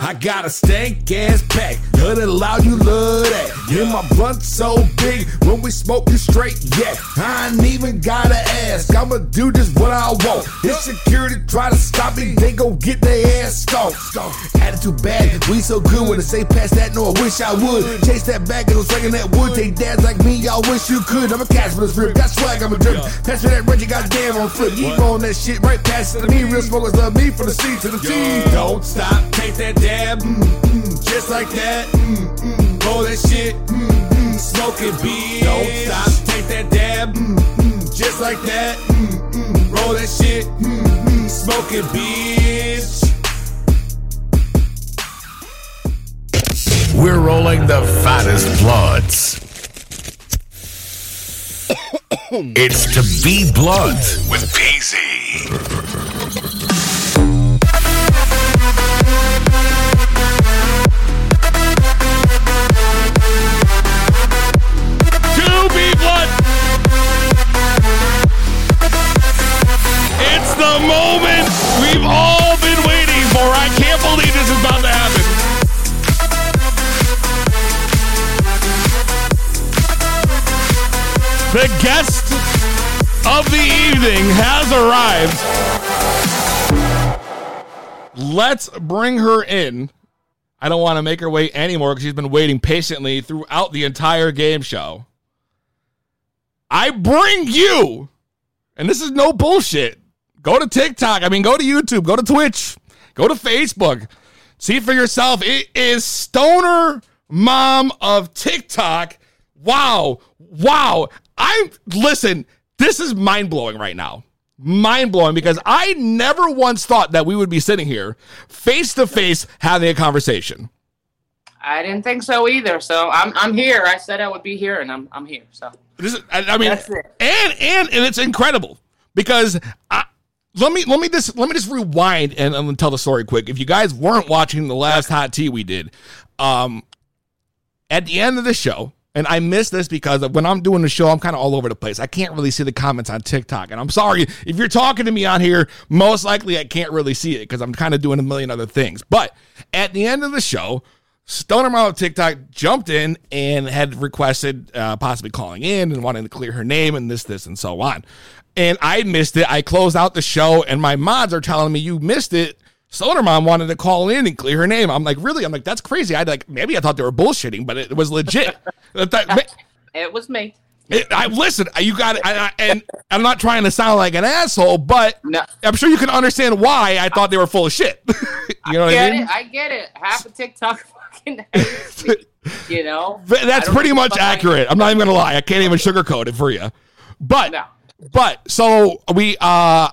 I got a stank ass pack, hundred loud, you love that. Yeah, my blunt so big, when we smoke you straight, yeah. I ain't even gotta ask, I'ma do just what I want. If security try to stop me, they gon' get their ass stomped. Attitude bad, we so good when they say pass that, no, I wish I would. Chase that bag and I'm swinging that wood. Take dads like me, y'all wish you could. I'm a cash for this rip, got swag, I'm a drip. Pass me that Reggie, goddamn, on flip. You on that shit right past it to me. Real smokers love me from the C to the T. Don't stop, take that dab, mm, mm, just like that. Mm, mm, roll that shit, mm, mm, smoke it, bitch. Don't stop, take that dab, mm, mm, just like that. Mm, mm, roll that shit, mm, mm, smoke it, bitch. We're rolling the fattest bloods. it's to be blunt with PZ. The moment we've all been waiting for. I can't believe this is about to happen. The guest of the evening has arrived. Let's bring her in. I don't want to make her wait anymore because she's been waiting patiently throughout the entire game show. I bring you, and this is no bullshit. Go to TikTok. I mean, go to YouTube, go to Twitch, go to Facebook. See for yourself. It is Stoner Mom of TikTok. Wow. Wow. I'm, listen, this is mind blowing right now. Mind blowing because I never once thought that we would be sitting here face to face having a conversation. I didn't think so either. So I'm I'm here. I said I would be here, and I'm I'm here. So This is, I, I mean, and and and it's incredible because I, let me let me just let me just rewind and, and tell the story quick. If you guys weren't watching the last hot tea we did, um, at the end of the show, and I missed this because when I'm doing the show, I'm kind of all over the place. I can't really see the comments on TikTok, and I'm sorry if you're talking to me on here. Most likely, I can't really see it because I'm kind of doing a million other things. But at the end of the show, Stoner Mom of TikTok jumped in and had requested uh, possibly calling in and wanting to clear her name and this, this, and so on. And I missed it. I closed out the show, and my mods are telling me you missed it. Stoner Mom wanted to call in and clear her name. I'm like, really? I'm like, that's crazy. I like maybe I thought they were bullshitting, but it was legit. It was me. it, I listen. You got it, I, I, and I'm not trying to sound like an asshole, but I'm sure you can understand why I thought they were full of shit. you know what I mean? it. I get it. Half of TikTok fucking. You know. That's pretty much accurate. I'm not even gonna lie. I can't even sugarcoat it for you. But but so we uh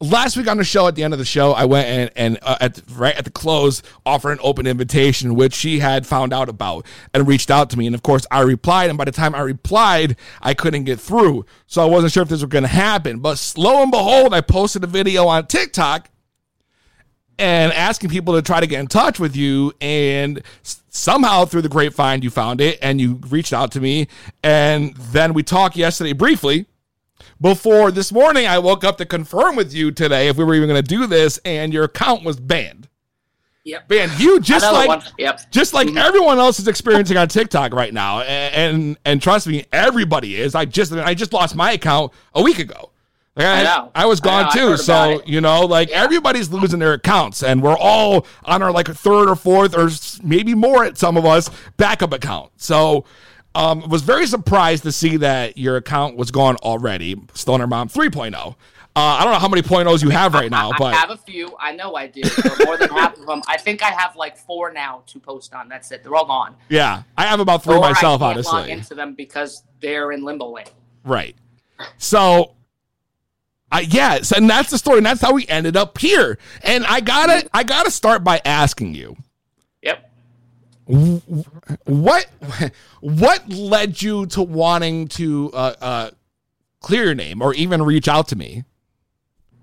last week on the show at the end of the show I went and and uh, at right at the close offered an open invitation which she had found out about and reached out to me and of course I replied and by the time I replied I couldn't get through so I wasn't sure if this was going to happen but lo and behold I posted a video on TikTok and asking people to try to get in touch with you and somehow through the grapevine you found it and you reached out to me and then we talked yesterday briefly before this morning i woke up to confirm with you today if we were even going to do this and your account was banned Yep. banned you just Another like. Yep. just like mm-hmm. everyone else is experiencing on TikTok right now, and, and and trust me, everybody is. I just I just lost my account a week ago. Like, I know. I was gone I too. So you know, like everybody's losing their accounts, and we're all on our like third or fourth or maybe more at some of us backup account. So. Um, was very surprised to see that your account was gone already. Stoner Mom 3.0. Uh, I don't know how many point you have right now, but I have a few. I know I do. More than half of them. I think I have like four now to post on. That's it. They're all gone. yeah, I have about three Or myself, I can't log honestly. into them because they're in limbo land. Right. So, I yes, and that's the story, and that's how we ended up here. And I gotta, I gotta start by asking you, Yep. what, what led you to wanting to uh, uh, clear your name or even reach out to me?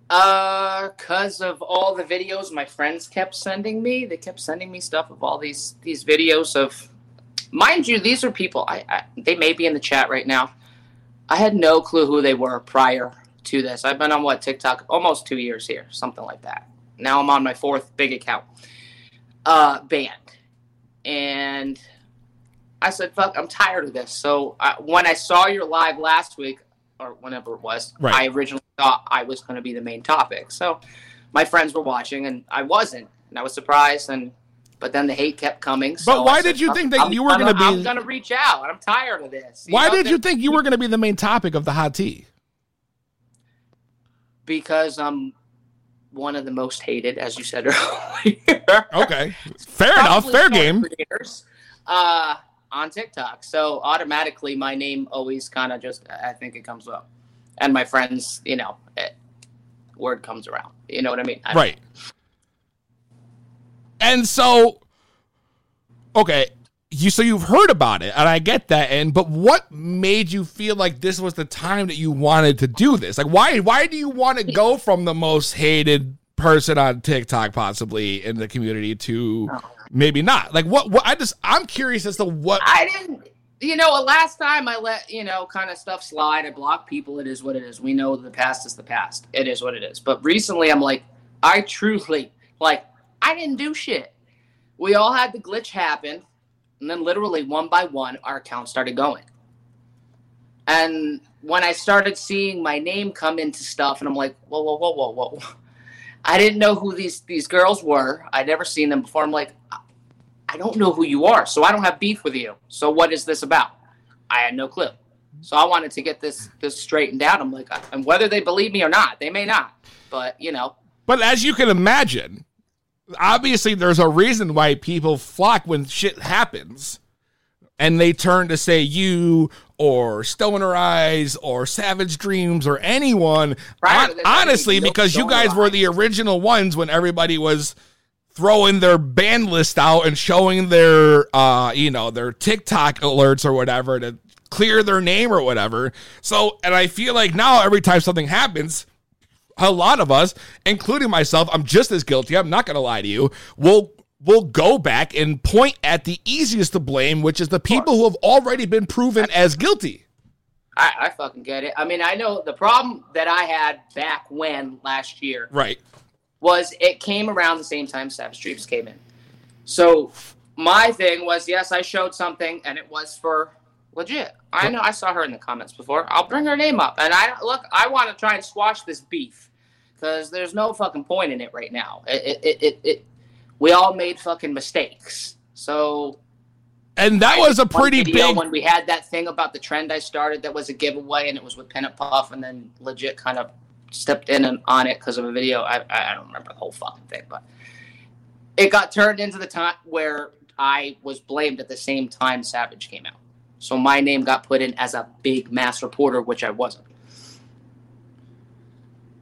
Uh, cause of all the videos my friends kept sending me. They kept sending me stuff of all these these videos of, mind you, these are people. I, I they may be in the chat right now. I had no clue who they were prior to this. I've been on what TikTok almost two years here, something like that. Now I'm on my fourth big account. Uh, banned, and I said, "Fuck, I'm tired of this." So I, when I saw your live last week, or whenever it was, Right. I originally thought I was going to be the main topic. So my friends were watching, and I wasn't, and I was surprised. And but then the hate kept coming. So But why I did you think that I'm you were gonna be- I'm going to reach out. I'm tired of this. Why know, did you think you were going to be the main topic of the hot tea? Because I'm one of the most hated, as you said earlier. Okay, fair enough, fair game. creators, uh, on TikTok. So automatically, my name always kind of just, I think it comes up. And my friends, you know, it, word comes around. You know what I mean? I- Right. And so, okay, you so you've heard about it, and I get that. And but what made you feel like this was the time that you wanted to do this? Like, why? Why do you want to go from the most hated person on TikTok, possibly in the community, to maybe not? Like, what? What? I just I'm curious as to what. I didn't. You know, last time I let you know kind of stuff slide. I block people. It is what it is. We know the past is the past. It is what it is. But recently, I'm like, I truly like. I didn't do shit. We all had the glitch happen, and then literally one by one, our account started going. And when I started seeing my name come into stuff, and I'm like, whoa, whoa, whoa, whoa, whoa. I didn't know who these these girls were. I'd never seen them before. I'm like, I don't know who you are, so I don't have beef with you. So what is this about? I had no clue. So I wanted to get this this straightened out. I'm like, and whether they believe me or not, they may not. But you know, But as you can imagine, obviously there's a reason why people flock when shit happens. And they turn to say you or Stoner Eyes or Savage Dreams or anyone. Hon- honestly, I didn't know because you guys were the original ones when everybody was throwing their band list out and showing their uh you know their TikTok alerts or whatever to clear their name or whatever. So and I feel like now every time something happens, a lot of us, including myself, I'm just as guilty. I'm not going to lie to you. We'll we'll go back and point at the easiest to blame, which is the people who have already been proven as guilty. I, I fucking get it. I mean, I know the problem that I had back when last year Right. was it came around the same time Savage Streets came in. So my thing was, yes, I showed something, and it was for legit. I know I saw her in the comments before. I'll bring her name up, and I look. I want to try and squash this beef because there's no fucking point in it right now. It, it, it, it, we all made fucking mistakes. So And that was a pretty big when we had that thing about the trend I started that was a giveaway and it was with Pennant Puff and then legit kind of stepped in and on it because of a video. I, I I don't remember the whole fucking thing, but it got turned into the time where I was blamed at the same time Savage came out. So my name got put in as a big mass reporter, which I wasn't.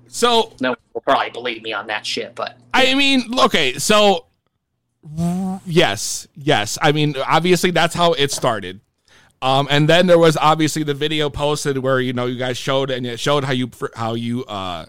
So no, will probably believe me on that shit, but I mean, okay, so yes, yes. I mean, obviously that's how it started. Um, and then there was obviously the video posted where you know you guys showed and it showed how you how you uh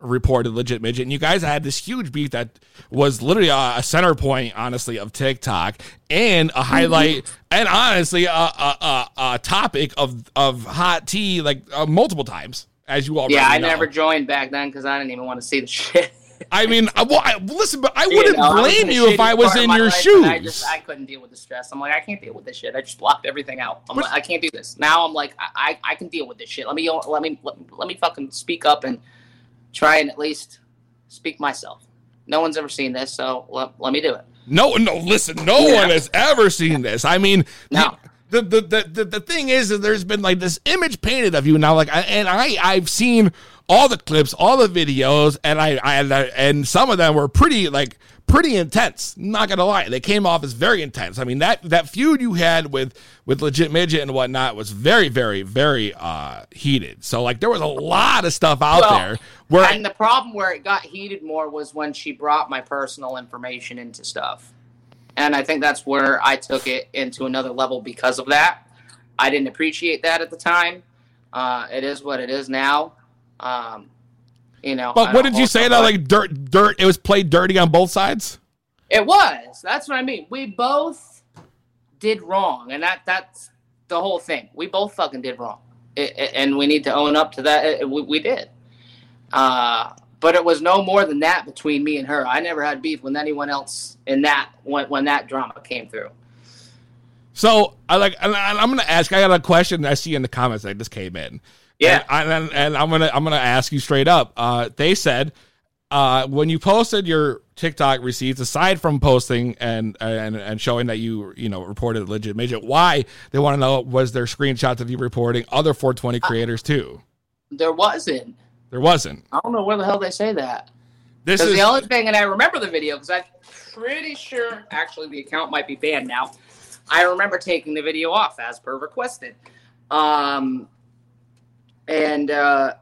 reported legit midget, and you guys had this huge beef that was literally a, center point, honestly, of TikTok and a highlight, and honestly, a, a, a, a topic of of hot tea like uh, multiple times, as you already yeah, I know. never joined back then because I didn't even want to see the shit. I mean, I, well, I, listen, but I wouldn't know, blame a you if I was in your shoes. I just I couldn't deal with the stress. I'm like, I can't deal with this shit. I just blocked everything out. I'm like, I can't do this. Now I'm like, I, I I can deal with this shit. Let me let me let, let me fucking speak up and try and at least speak myself. No one's ever seen this, so let, let me do it. No, no, listen, no Yeah. one has ever seen this. I mean, no. The, the, the, the, the thing is that there's been like this image painted of you now, like, and I, I've seen all the clips, all the videos, and I, I, and some of them were pretty, like, pretty intense. Not gonna lie, they came off as very intense. I mean, that, that feud you had with, with legit midget and whatnot was very, very, very, uh, heated. So, like, there was a lot of stuff out Well, there where, and the problem where it got heated more was when she brought my personal information into stuff. And I think that's where I took it into another level because of that. I didn't appreciate that at the time. Uh, it is what it is now. Um, you know. But what did you say that, like, dirt, dirt, it was played dirty on both sides? It was. That's what I mean. We both did wrong, and that that's the whole thing. We both fucking did wrong, it, it- and we need to own up to that. It- we, we did. Uh, but it was no more than that between me and her. I never had beef with anyone else in that when when that drama came through. So I like, and I- I'm gonna ask. I got a question I see in the comments that just came in. Yeah, and, and, and I'm gonna I'm gonna ask you straight up. Uh, they said uh, when you posted your TikTok receipts, aside from posting and and and showing that you you know reported legit midget, why they want to know was there screenshots of you reporting other 420 creators too? There wasn't. There wasn't. I don't know where the hell they say that. This is the only thing, and I remember the video because I'm pretty sure actually the account might be banned now. I remember taking the video off as per requested. Um, and uh,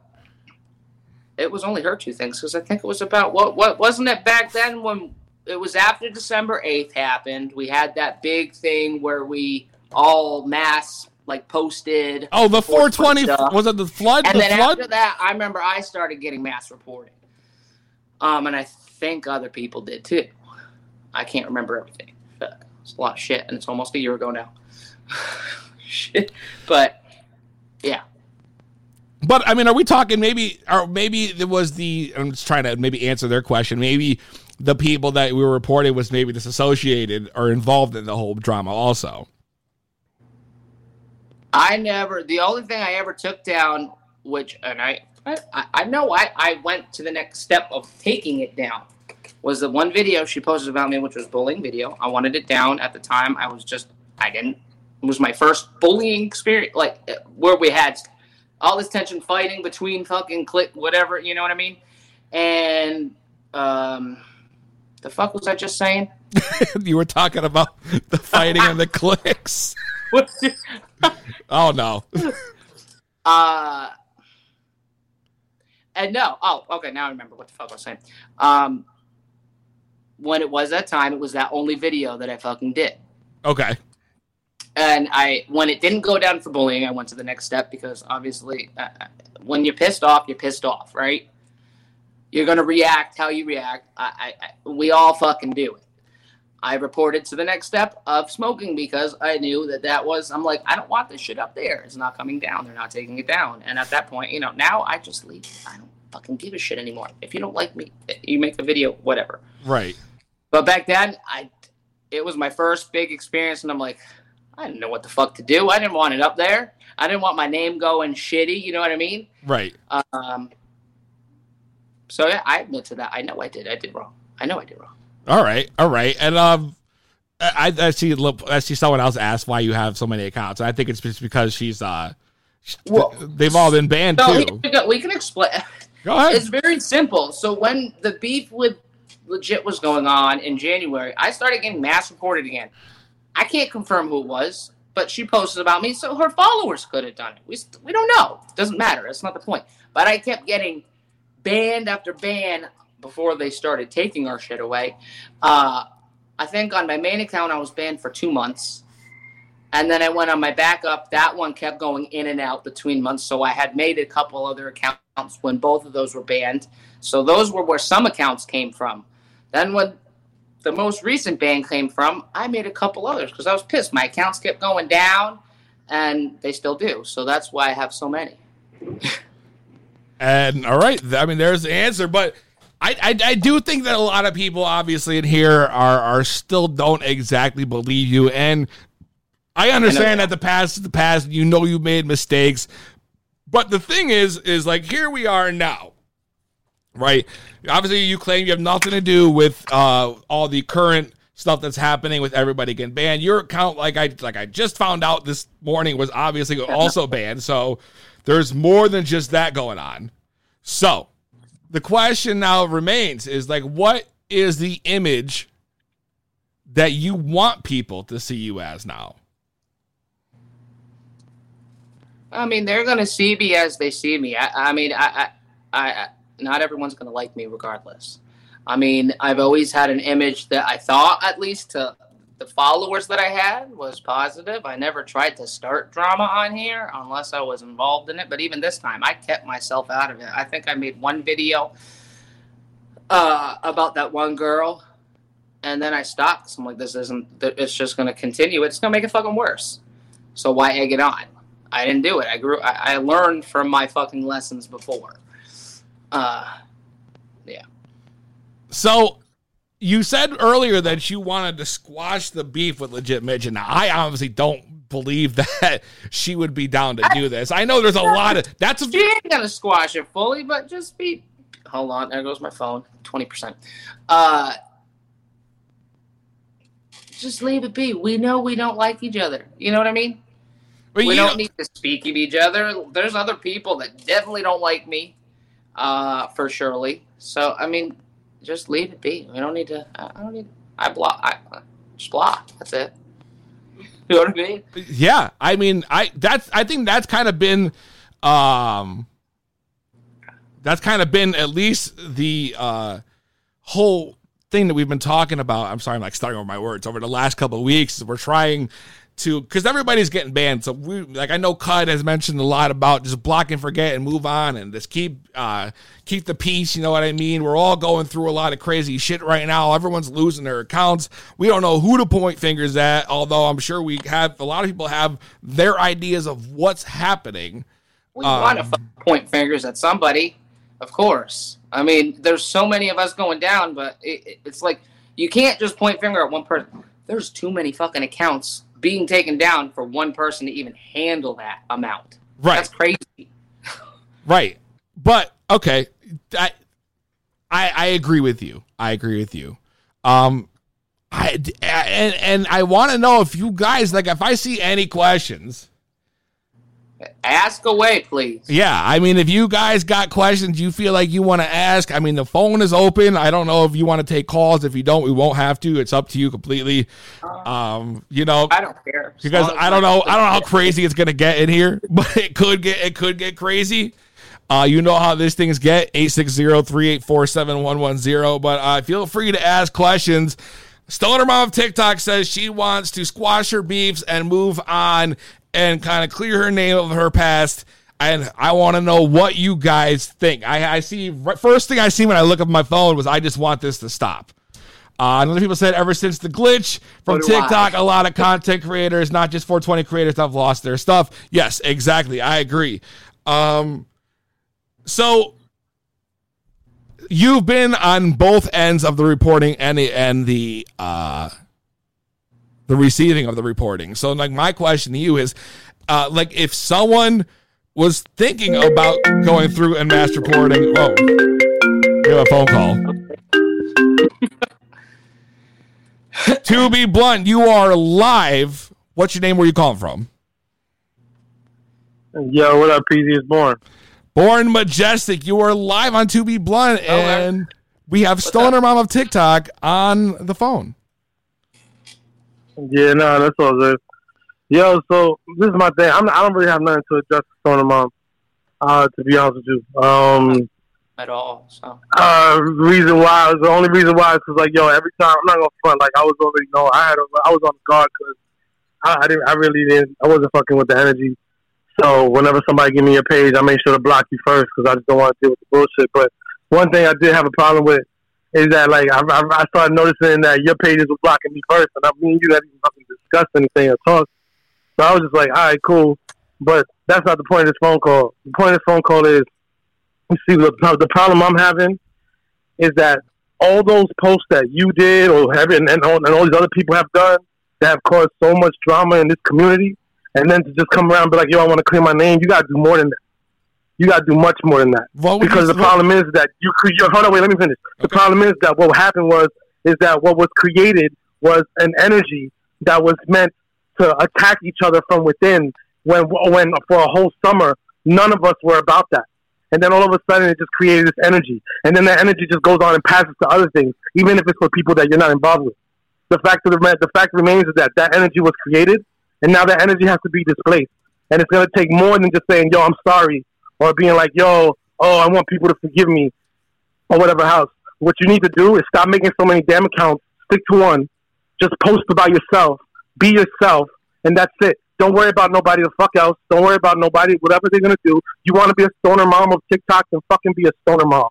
it was only her two things because I think it was about what what wasn't it back then when it was after December eighth happened. We had that big thing where we all mass like posted. oh the 420 stuff. was it the flood? And the then flood? after that, I remember I started getting mass reporting. Um, and I think other people did too. I can't remember everything. It's a lot of shit, and it's almost a year ago now. shit. But yeah, But I mean, are we talking maybe, or maybe it was the? I'm just trying to maybe answer their question. Maybe the people that we were reporting was maybe disassociated or involved in the whole drama also. I never. The only thing I ever took down, which and I, I, I know I, I went to the next step of taking it down, was the one video she posted about me, which was bullying video. I wanted it down at the time. I was just, I didn't. It was my first bullying experience, like where we had all this tension fighting between fucking click whatever, you know what I mean? And um, the fuck was I just saying? you were talking about the fighting and the clicks. oh no. Uh, and no, oh, okay, now I remember what the fuck I was saying. Um, when it was that time, it was that only video that I fucking did. Okay. And I, when it didn't go down for bullying, I went to the next step because obviously, uh, when you're pissed off, you're pissed off, right? You're gonna react how you react. I, I, I we all fucking do it. I reported to the next step of smoking because I knew that that was. I'm like, I don't want this shit up there. It's not coming down. They're not taking it down. And at that point, you know, now I just leave. I don't fucking give a shit anymore. If you don't like me, you make the video, whatever. Right. But back then, I it was my first big experience, and I'm like, I didn't know what the fuck to do. I didn't want it up there. I didn't want my name going shitty. You know what I mean? Right. Um. So yeah, I admit to that. I know I did. I did wrong. I know I did wrong. All right. All right. And um, I, I see. Look, I see someone else ask why you have so many accounts. I think it's just because she's uh, well, they've all been banned No, too. we can, we can explain. Go ahead. It's very simple. So when the beef with legit was going on in January, I started getting mass reported again. I can't confirm who it was, but she posted about me, so her followers could have done it. We we don't know. It Doesn't matter. That's not the point. But I kept getting banned after ban before they started taking our shit away. Uh, I think on my main account I was banned for two months. And then I went on my backup. That one kept going in and out between months. So I had made a couple other accounts when both of those were banned. So those were where some accounts came from. Then when the most recent ban came from, I made a couple others because I was pissed. My accounts kept going down, and they still do. So that's why I have so many. And all right, I mean, there's the answer. But I, I, I do think that a lot of people, obviously, in here are are still don't exactly believe you. And I understand that the past is the past. You know you made mistakes, but the thing is, is like here we are now, right? Obviously, you claim you have nothing to do with uh, all the current stuff that's happening with everybody getting banned. Your account, like I like I just found out this morning, was obviously also banned. So there's more than just that going on. So the question now remains: is like, what is the image that you want people to see you as now? I mean, they're gonna see me as they see me. I, I mean, I, I, I, not everyone's gonna like me regardless. I mean, I've always had an image that I thought, at least to the followers that I had, was positive. I never tried to start drama on here unless I was involved in it. But even this time, I kept myself out of it. I think I made one video uh, about that one girl, and then I stopped. 'cause I'm like, this isn't. It's just gonna continue. It's gonna make it fucking worse. So why egg it on? I didn't do it. I grew. I, I learned from my fucking lessons before. Uh, yeah. So you said earlier that you wanted to squash the beef with legit Mitch, and I obviously don't believe that she would be down to do this. I know there's a lot of that's She ain't gonna squash it fully, but just be. Hold on, there goes my phone. Twenty percent. Uh, just leave it be. We know we don't like each other. You know what I mean? Well, we don't know- need to speak of each other. There's other people that definitely don't like me, uh, for surely. So I mean, just leave it be. We don't need to. I I don't need. I block. I just block. That's it. You know what I mean? yeah. I mean, I that's I think that's kind of been, um, that's kind of been at least the uh whole thing that we've been talking about. I'm sorry, I'm like starting over my words over the last couple of weeks. We're trying to because everybody's getting banned. So we like I know Cud has mentioned a lot about just block and forget and move on and just keep uh keep the peace. You know what I mean? We're all going through a lot of crazy shit right now. Everyone's losing their accounts. We don't know who to point fingers at. Although I'm sure we have a lot of people have their ideas of what's happening. We Um, want to point fingers at somebody, of course. I mean, there's so many of us going down, but it, it- it's like you can't just point finger at one person. There's too many fucking accounts being taken down for one person to even handle that amount. Right. That's crazy. Right. But okay, I I I agree with you. I agree with you. Um I and and I want to know if you guys like if I see any questions. Ask away, please. Yeah, I mean if you guys got questions you feel like you want to ask, I mean the phone is open. I don't know if you want to take calls. If you don't, we won't have to. It's up to you completely. Um, you know, I don't care. because As long as I don't know, I don't know how crazy it's gonna get in here, but it could get it could get crazy. Uh, you know how these things get 860-384-7110. But uh, feel free to ask questions. Stoner Mom of TikTok says she wants to squash her beefs and move on and kind of clear her name of her past. And I want to know what you guys think. I, I see first thing I see when I look up my phone was I just want this to stop. Uh, and other people said ever since the glitch from do I. TikTok, a lot of content creators, not just 420 creators, have lost their stuff. Yes, exactly. I agree. Um, so you've been on both ends of the reporting and the and the uh, the receiving of the reporting. So, like, my question to you is, uh, like, if someone was thinking about going through and mass reporting, whoa, we have a phone call. to be blunt, you are live. What's your name? Where you calling from? Yo, what up, PZ is born. Born Majestic. You are live on To Be Blunt, and we have Stoner Mom of TikTok on the phone. Yeah, no, that's all good. Yo, so this is my thing. I'm, I don't really have nothing to address to Stoner Mom, uh, to be honest with you. Um, at all. So uh, reason why the only reason why is because like yo, every time I'm not gonna front like I was already know I had I was on guard because I, I didn't I really didn't I wasn't fucking with the energy. So whenever somebody give me a page, I make sure to block you first because I just don't want to deal with the bullshit. But one thing I did have a problem with is that like I, I, I started noticing that your pages were blocking me first, and I mean you hadn't even fucking discussed anything or talk. So I was just like, all right, cool. But that's not the point of this phone call. The point of this phone call is you see the, the problem I'm having is that all those posts that you did or have and, and, all, and all these other people have done that have caused so much drama in this community, and then to just come around and be like, "Yo, I want to clear my name," you got to do more than that. You got to do much more than that. because the problem is that you create. Hold on, wait, let me finish. The problem is that what happened was is that what was created was an energy that was meant to attack each other from within. When when for a whole summer, none of us were about that. And then all of a sudden, it just created this energy, and then that energy just goes on and passes to other things, even if it's for people that you're not involved with. The fact of the the fact remains is that that energy was created, and now that energy has to be displaced, and it's going to take more than just saying "Yo, I'm sorry," or being like "Yo, oh, I want people to forgive me," or whatever else. What you need to do is stop making so many damn accounts. Stick to one. Just post about yourself. Be yourself, and that's it. Don't worry about nobody the fuck else. Don't worry about nobody, whatever they're gonna do. You want to be a stoner mom of TikTok, then fucking be a stoner mom.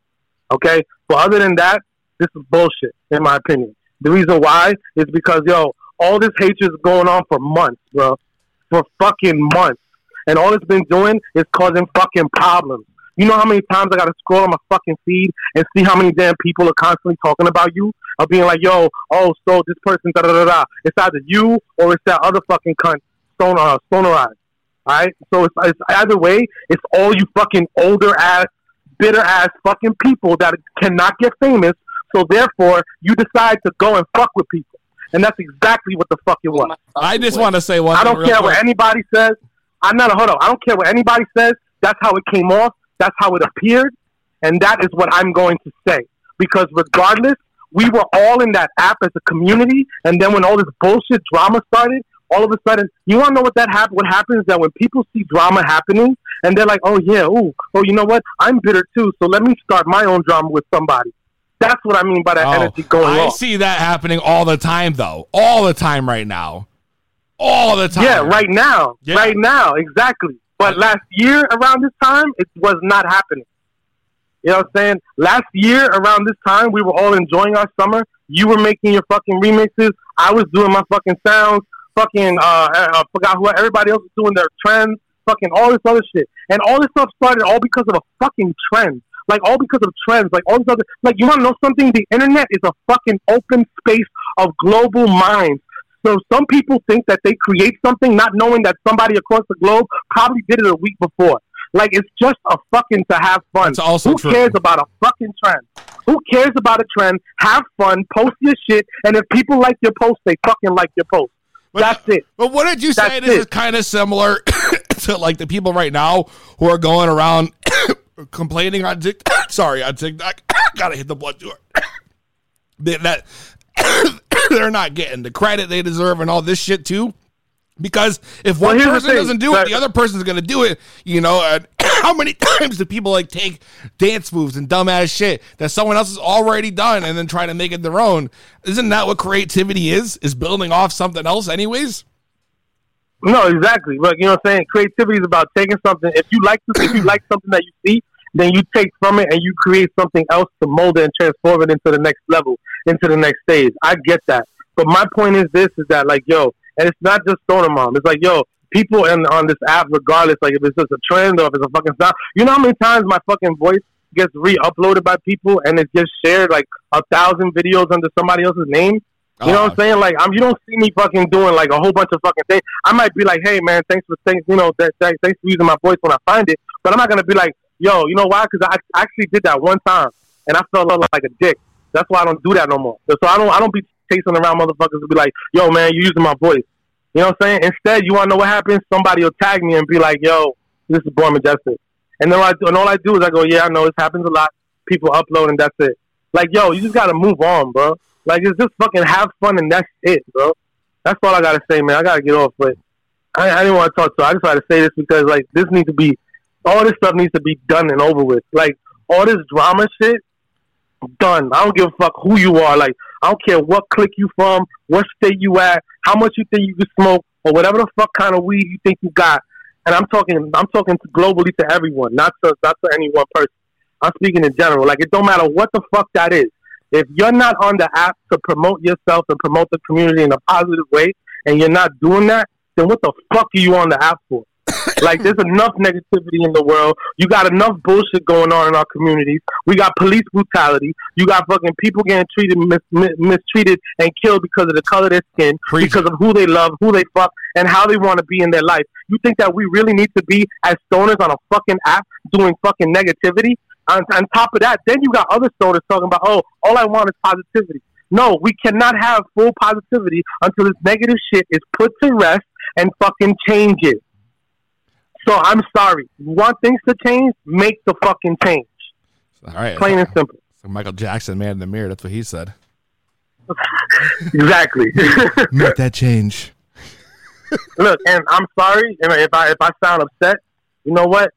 Okay? But other than that, this is bullshit, in my opinion. The reason why is because yo, all this hatred is going on for months, bro. For fucking months. And all it's been doing is causing fucking problems. You know how many times I gotta scroll on my fucking feed and see how many damn people are constantly talking about you? Of being like, yo, oh, so this person, da da da da. It's either you or it's that other fucking cunt, stone, uh, stonerized. Alright? So it's, it's either way, it's all you fucking older ass, bitter ass fucking people that cannot get famous. So therefore, you decide to go and fuck with people. And that's exactly what the fuck it was. I just want to say one. I don't real care what anybody says. I'm not a hold on. I don't care what anybody says. That's how it came off. That's how it appeared, and that is what I'm going to say. Because regardless, we were all in that app as a community, and then when all this bullshit drama started, all of a sudden, you want to know what that hap- What happens is that when people see drama happening, and they're like, "Oh yeah, ooh, oh you know what? I'm bitter too, so let me start my own drama with somebody." That's what I mean by that Oh, energy going I off. see that happening all the time, though. All the time right now. All the time. Yeah, right now. Right now, exactly. But last year around this time, it was not happening. You know what I'm saying? Last year around this time, we were all enjoying our summer. You were making your fucking remixes. I was doing my fucking sounds. Fucking, uh, I forgot who everybody else was doing their trends. Fucking all this other shit. And all this stuff started all because of a fucking trend. Like all because of trends. Like all this other. Like you want to know something? The internet is a fucking open space of global minds. So some people think that they create something not knowing that somebody across the globe probably did it a week before. Like it's just a fucking to have fun. It's also Who true. cares about a fucking trend? Who cares about a trend? Have fun, post your shit, and if people like your post, they fucking like your post. That's it. But what did you say? This it. is kind of similar to like the people right now who are going around complaining on TikTok. Sorry, on TikTok. Gotta hit the blood door. That they're not getting the credit they deserve and all this shit too. Because if Well, one person thing, doesn't do it, the other person's going to do it. You know, and how many times do people like take dance moves and dumbass shit that someone else has already done and then try to make it their own? Isn't that what creativity is? Is building off something else, anyways? No, exactly. But you know what I'm saying? Creativity is about taking something. If you like if you like something that you see, then you take from it and you create something else to mold it and transform it into the next level, into the next stage. I get that. But my point is this is that like, yo, and it's not just Stoner Mom. It's like, yo, people in on this app, regardless, like if it's just a trend or if it's a fucking style, you know how many times my fucking voice gets re-uploaded by people and it gets shared like a thousand videos under somebody else's name? You know what I'm oh. saying? Like, I'm, you don't see me fucking doing like a whole bunch of fucking things. I might be like, hey man, thanks for thanks, you know, that, that, thanks for using my voice when I find it. But I'm not gonna be like, yo, you know why? Because I actually did that one time and I felt like a dick. That's why I don't do that no more. So I don't, I don't be chasing around motherfuckers to be like, yo man, you using my voice. You know what I'm saying? Instead, you want to know what happens? Somebody will tag me and be like, yo, this is Born Majestic. And then I and all I do is I go, yeah, I know this happens a lot. People upload and that's it. Like, yo, you just got to move on, bro. Like, it's just fucking have fun and that's it, bro. That's all I got to say, man. I got to get off. But I, I didn't want to talk to I just wanted to say this because, like, this needs to be, all this stuff needs to be done and over with. Like, all this drama shit, done. I don't give a fuck who you are. Like, I don't care what clique you from, what state you at, how much you think you can smoke, or whatever the fuck kind of weed you think you got. And I'm talking, I'm talking to globally to everyone, not to not to any one person. I'm speaking in general. Like, it don't matter what the fuck that is. If you're not on the app to promote yourself and promote the community in a positive way, and you're not doing that, then what the fuck are you on the app for? like there's enough negativity in the world. You got enough bullshit going on in our communities. We got police brutality. You got fucking people getting treated mis- mis- mistreated and killed because of the color of their skin, because of who they love, who they fuck, and how they want to be in their life. You think that we really need to be as stoners on a fucking app doing fucking negativity? On, on top of that, then you got other stoners talking about, oh, all I want is positivity. No, we cannot have full positivity until this negative shit is put to rest and fucking changes. So I'm sorry. You want things to change? Make the fucking change. All right. Plain and simple. So Michael Jackson, man in the mirror. That's what he said. exactly. Make that change. look, and I'm sorry, and if I if I sound upset, you know what?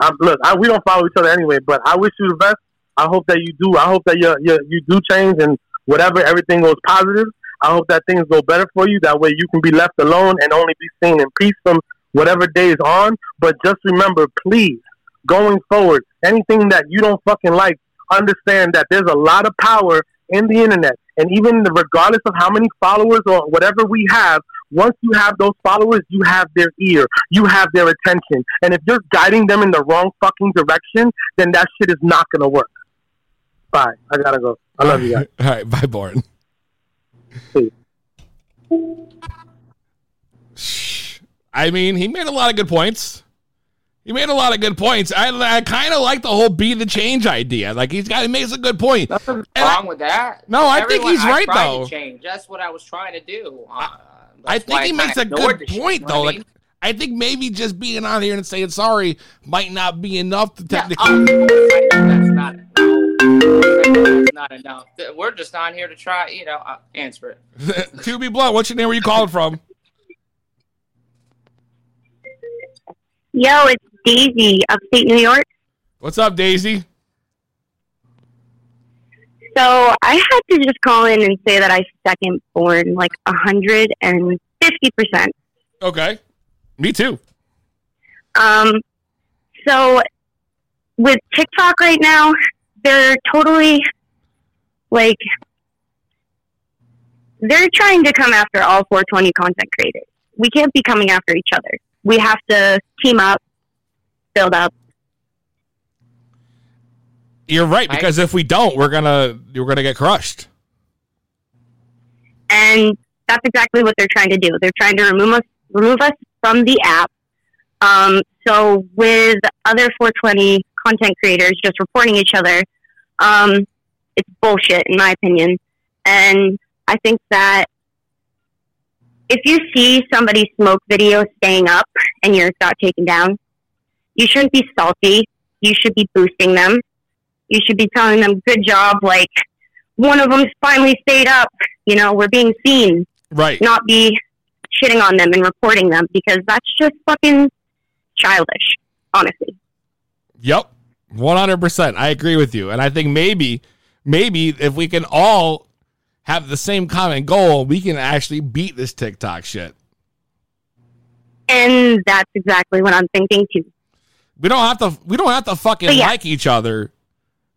I, look, I, we don't follow each other anyway, but I wish you the best. I hope that you do. I hope that you you you do change and whatever everything goes positive. I hope that things go better for you. That way, you can be left alone and only be seen in peace from whatever day is on. But just remember, please, going forward, anything that you don't fucking like, understand that there's a lot of power in the internet. And even regardless of how many followers or whatever we have, once you have those followers, you have their ear, you have their attention. And if you're guiding them in the wrong fucking direction, then that shit is not going to work. Bye. I got to go. I love you guys. All right. Bye, Born. I mean, he made a lot of good points. He made a lot of good points. I, I kind of like the whole be the change idea. Like he's got, he makes a good point. Nothing And wrong I- with that. No, I think Everyone- he's right, though. Change. That's what I was trying to do. Uh, I think he makes a good shit, point, know though. I Like, mean? I think maybe just being on here and saying sorry might not be enough to technically. um, that's not that's not enough. We're just on here to try, you know, uh, answer it. to be blunt, what's your name? Where you calling from? Yo, it's Daisy, upstate New York. What's up, Daisy? So I had to just call in and say that I second born like a hundred and fifty percent. Okay. Me too. Um, so with TikTok right now, they're totally like they're trying to come after all 420 content creators. We can't be coming after each other. We have to team up, build up. You're right because if we don't, we're gonna we're gonna get crushed. and that's exactly what they're trying to do. They're trying to remove us remove us from the app. Um, so with other 420 content creators just reporting each other, um, it's bullshit in my opinion. And I think that if you see somebody's smoke video staying up and yours got taken down, you shouldn't be salty. You should be boosting them. You should be telling them, "Good job!" Like one of them's finally stayed up. You know, we're being seen. Right. Not be shitting on them and reporting them because that's just fucking childish, honestly. Yep. 100%. I agree with you. And I think maybe, maybe if we can all have the same common goal, we can actually beat this TikTok shit. And that's exactly what I'm thinking too. We don't have to, we don't have to fucking yeah. like each other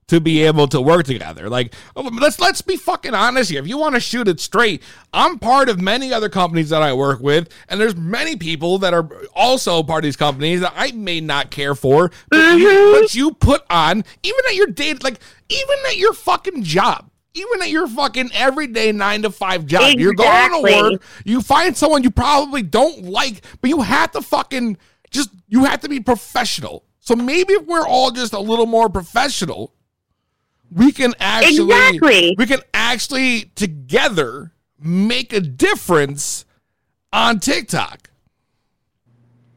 to be able to work together. Like, oh, let's let's be fucking honest here. If you want to shoot it straight, I'm part of many other companies that I work with, and there's many people that are also part of these companies that I may not care for, but, you, mm-hmm. but you put on even at your date, like even at your fucking job. Even at your fucking everyday nine to five job, you're going to work, you find someone you probably don't like, but you have to fucking just you have to be professional. So maybe if we're all just a little more professional, we can actually Exactly. we can actually together make a difference on TikTok.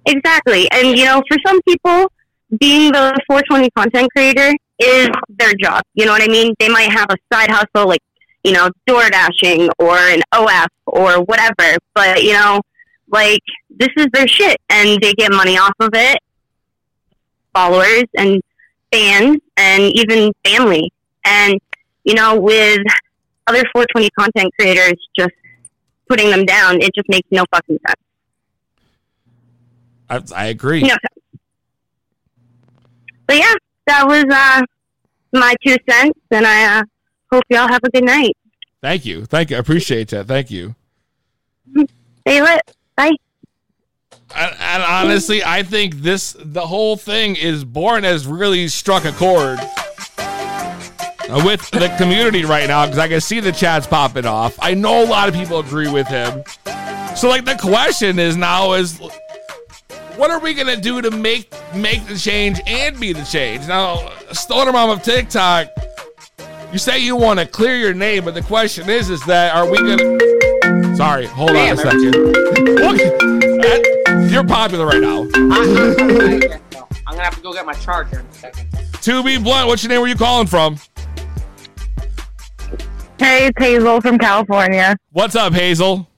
Exactly. And, you know, for some people, being the 420 content creator is their job. You know what I mean? They might have a side hustle like, you know, door dashing or an OF or whatever. But, you know, like, this is their shit and they get money off of it. Followers and fans and even family. And, you know, with other 420 content creators just putting them down, it just makes no fucking sense. I, I agree. No. But yeah, that was uh, my two cents, and I uh, hope y'all have a good night. Thank you. Thank you. I appreciate that. Thank you. Stay lit. Bye. And, and honestly, I think this the whole thing is born as really struck a chord with the community right now because I can see the chats popping off. I know a lot of people agree with him. So like the question is now is what are we gonna do to make make the change and be the change? Now, Stoner Mom of TikTok, you say you want to clear your name, but the question is, is that are we gonna? Sorry, hold on a second. Look, you're popular right now. I'm gonna have to go get my charger in a second. To be blunt, what's your name? Where you calling from? Hey, it's Hazel from California. What's up, Hazel?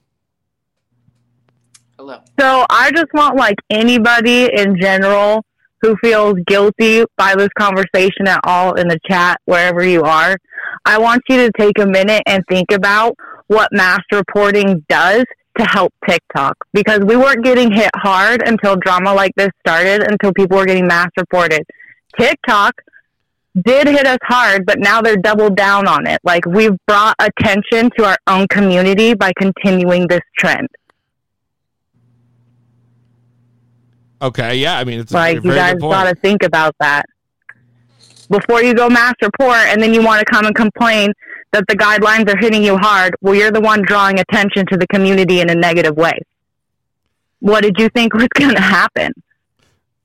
Hello. So I just want like anybody in general who feels guilty by this conversation at all in the chat, wherever you are, I want you to take a minute and think about what mass reporting does to help TikTok. Because we weren't getting hit hard until drama like this started, until people were getting mass reported. TikTok did hit us hard, but now they're doubled down on it. Like we've brought attention to our own community by continuing this trend. Okay, yeah, I mean it's a Like you guys got to think about that before you go mass report, and then you want to come and complain that the guidelines are hitting you hard. Well, you're the one drawing attention to the community in a negative way. What did you think was going to happen?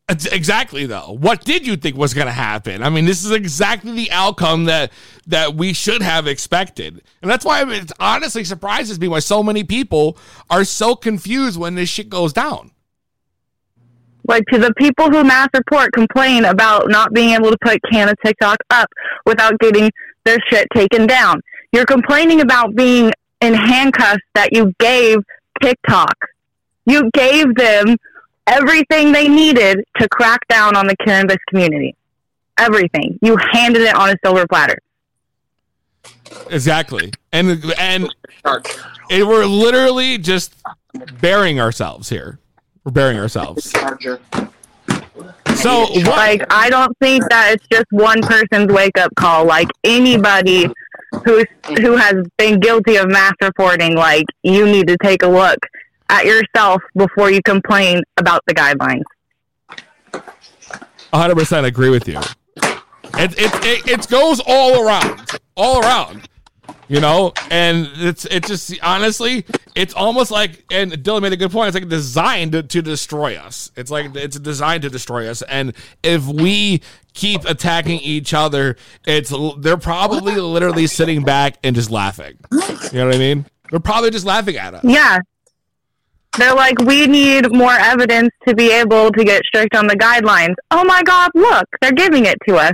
Exactly though. What did you think was going to happen? I mean, this is exactly the outcome that that we should have expected. And that's why it honestly surprises me why so many people are so confused when this shit goes down. Like to the people who mass report complain about not being able to put Canna TikTok up without getting their shit taken down. You're complaining about being in handcuffs that you gave TikTok. You gave them everything they needed to crack down on the cannabis community. Everything. You handed it on a silver platter. Exactly. And and it, we're literally just burying ourselves here. We're burying ourselves. Charger. So what? Like I don't think that it's just one person's wake up call. Like anybody who's who has been guilty of mass reporting, like you need to take a look at yourself before you complain about the guidelines. 100% agree with you. It it it, it goes all around, all around. You know, and it's it just honestly, it's almost like and Dylan made a good point. It's like designed to, to destroy us. It's like it's designed to destroy us. And if we keep attacking each other, it's they're probably literally sitting back and just laughing. You know what I mean? They're probably just laughing at us. Yeah. They're like, we need more evidence to be able to get strict on the guidelines. Oh my God, look, they're giving it to us.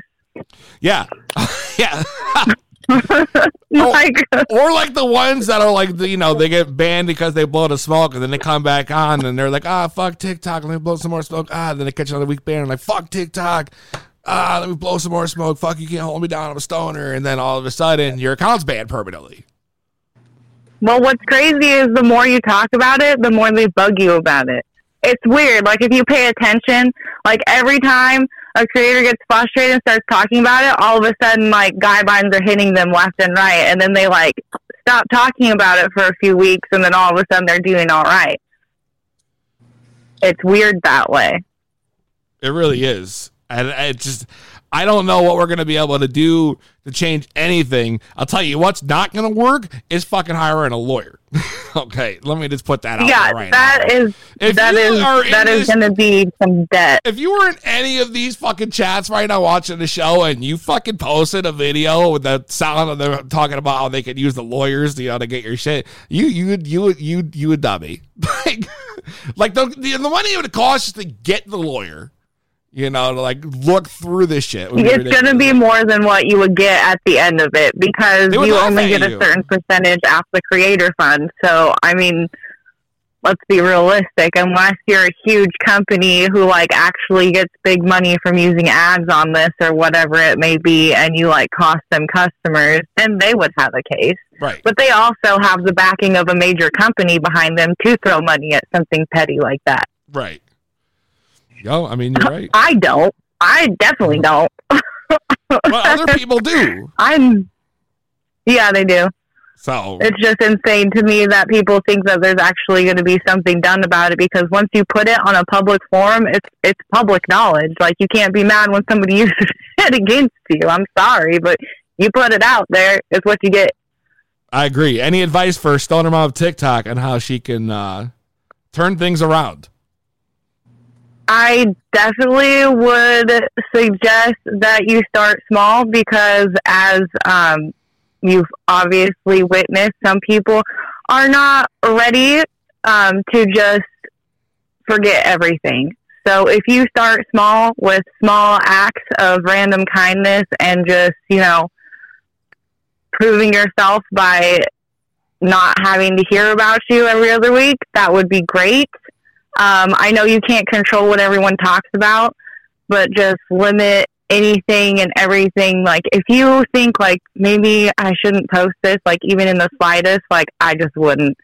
Yeah, yeah. like, or like the ones that are like the, you know they get banned because they blow the smoke and then they come back on and they're like ah fuck TikTok and they blow some more smoke ah then they catch another week ban and like fuck TikTok ah, let me blow some more smoke. Fuck, you can't hold me down. I'm a stoner. And then all of a sudden, your account's banned permanently. Well, what's crazy is the more you talk about it, the more they bug you about it. It's weird. Like if you pay attention, like every time a creator gets frustrated and starts talking about it, all of a sudden like guidelines are hitting them left and right, and then they like stop talking about it for a few weeks, and then all of a sudden they're doing all right. It's weird that way. It really is. And it just, I don't know what we're going to be able to do to change anything. I'll tell you what's not going to work is fucking hiring a lawyer. okay, let me just put that out yeah, there right that now. is If that is that is going to be some debt. If you were in any of these fucking chats right now watching the show and you fucking posted a video with the sound of them talking about how they could use the lawyers to, you know, to get your shit, you you would you would you you would dummy. like like the, the the money it would cost just to get the lawyer, you know, to like look through this shit. It's going to be more than what you would get at the end of it because you only get a certain percentage off the creator fund. So, I mean, let's be realistic. Unless you're a huge company who like actually gets big money from using ads on this or whatever it may be, and you like cost them customers, then they would have a case. Right. But they also have the backing of a major company behind them to throw money at something petty like that. Right. Yo, I mean, you're right. I don't. I definitely don't. but other people do. I'm. Yeah, they do. So It's just insane to me that people think that there's actually going to be something done about it because once you put it on a public forum, it's it's public knowledge. Like you can't be mad when somebody uses it against you. I'm sorry, but you put it out there, it's what you get. I agree. Any advice for Stoner Mom of TikTok on how she can uh, turn things around? I definitely would suggest that you start small because, as um, you've obviously witnessed, some people are not ready um, to just forget everything. So, if you start small with small acts of random kindness and just, you know, proving yourself by not having to hear about you every other week, that would be great. Um, I know you can't control what everyone talks about, but just limit anything and everything. Like, if you think, like, maybe I shouldn't post this, like, even in the slightest, like, I just wouldn't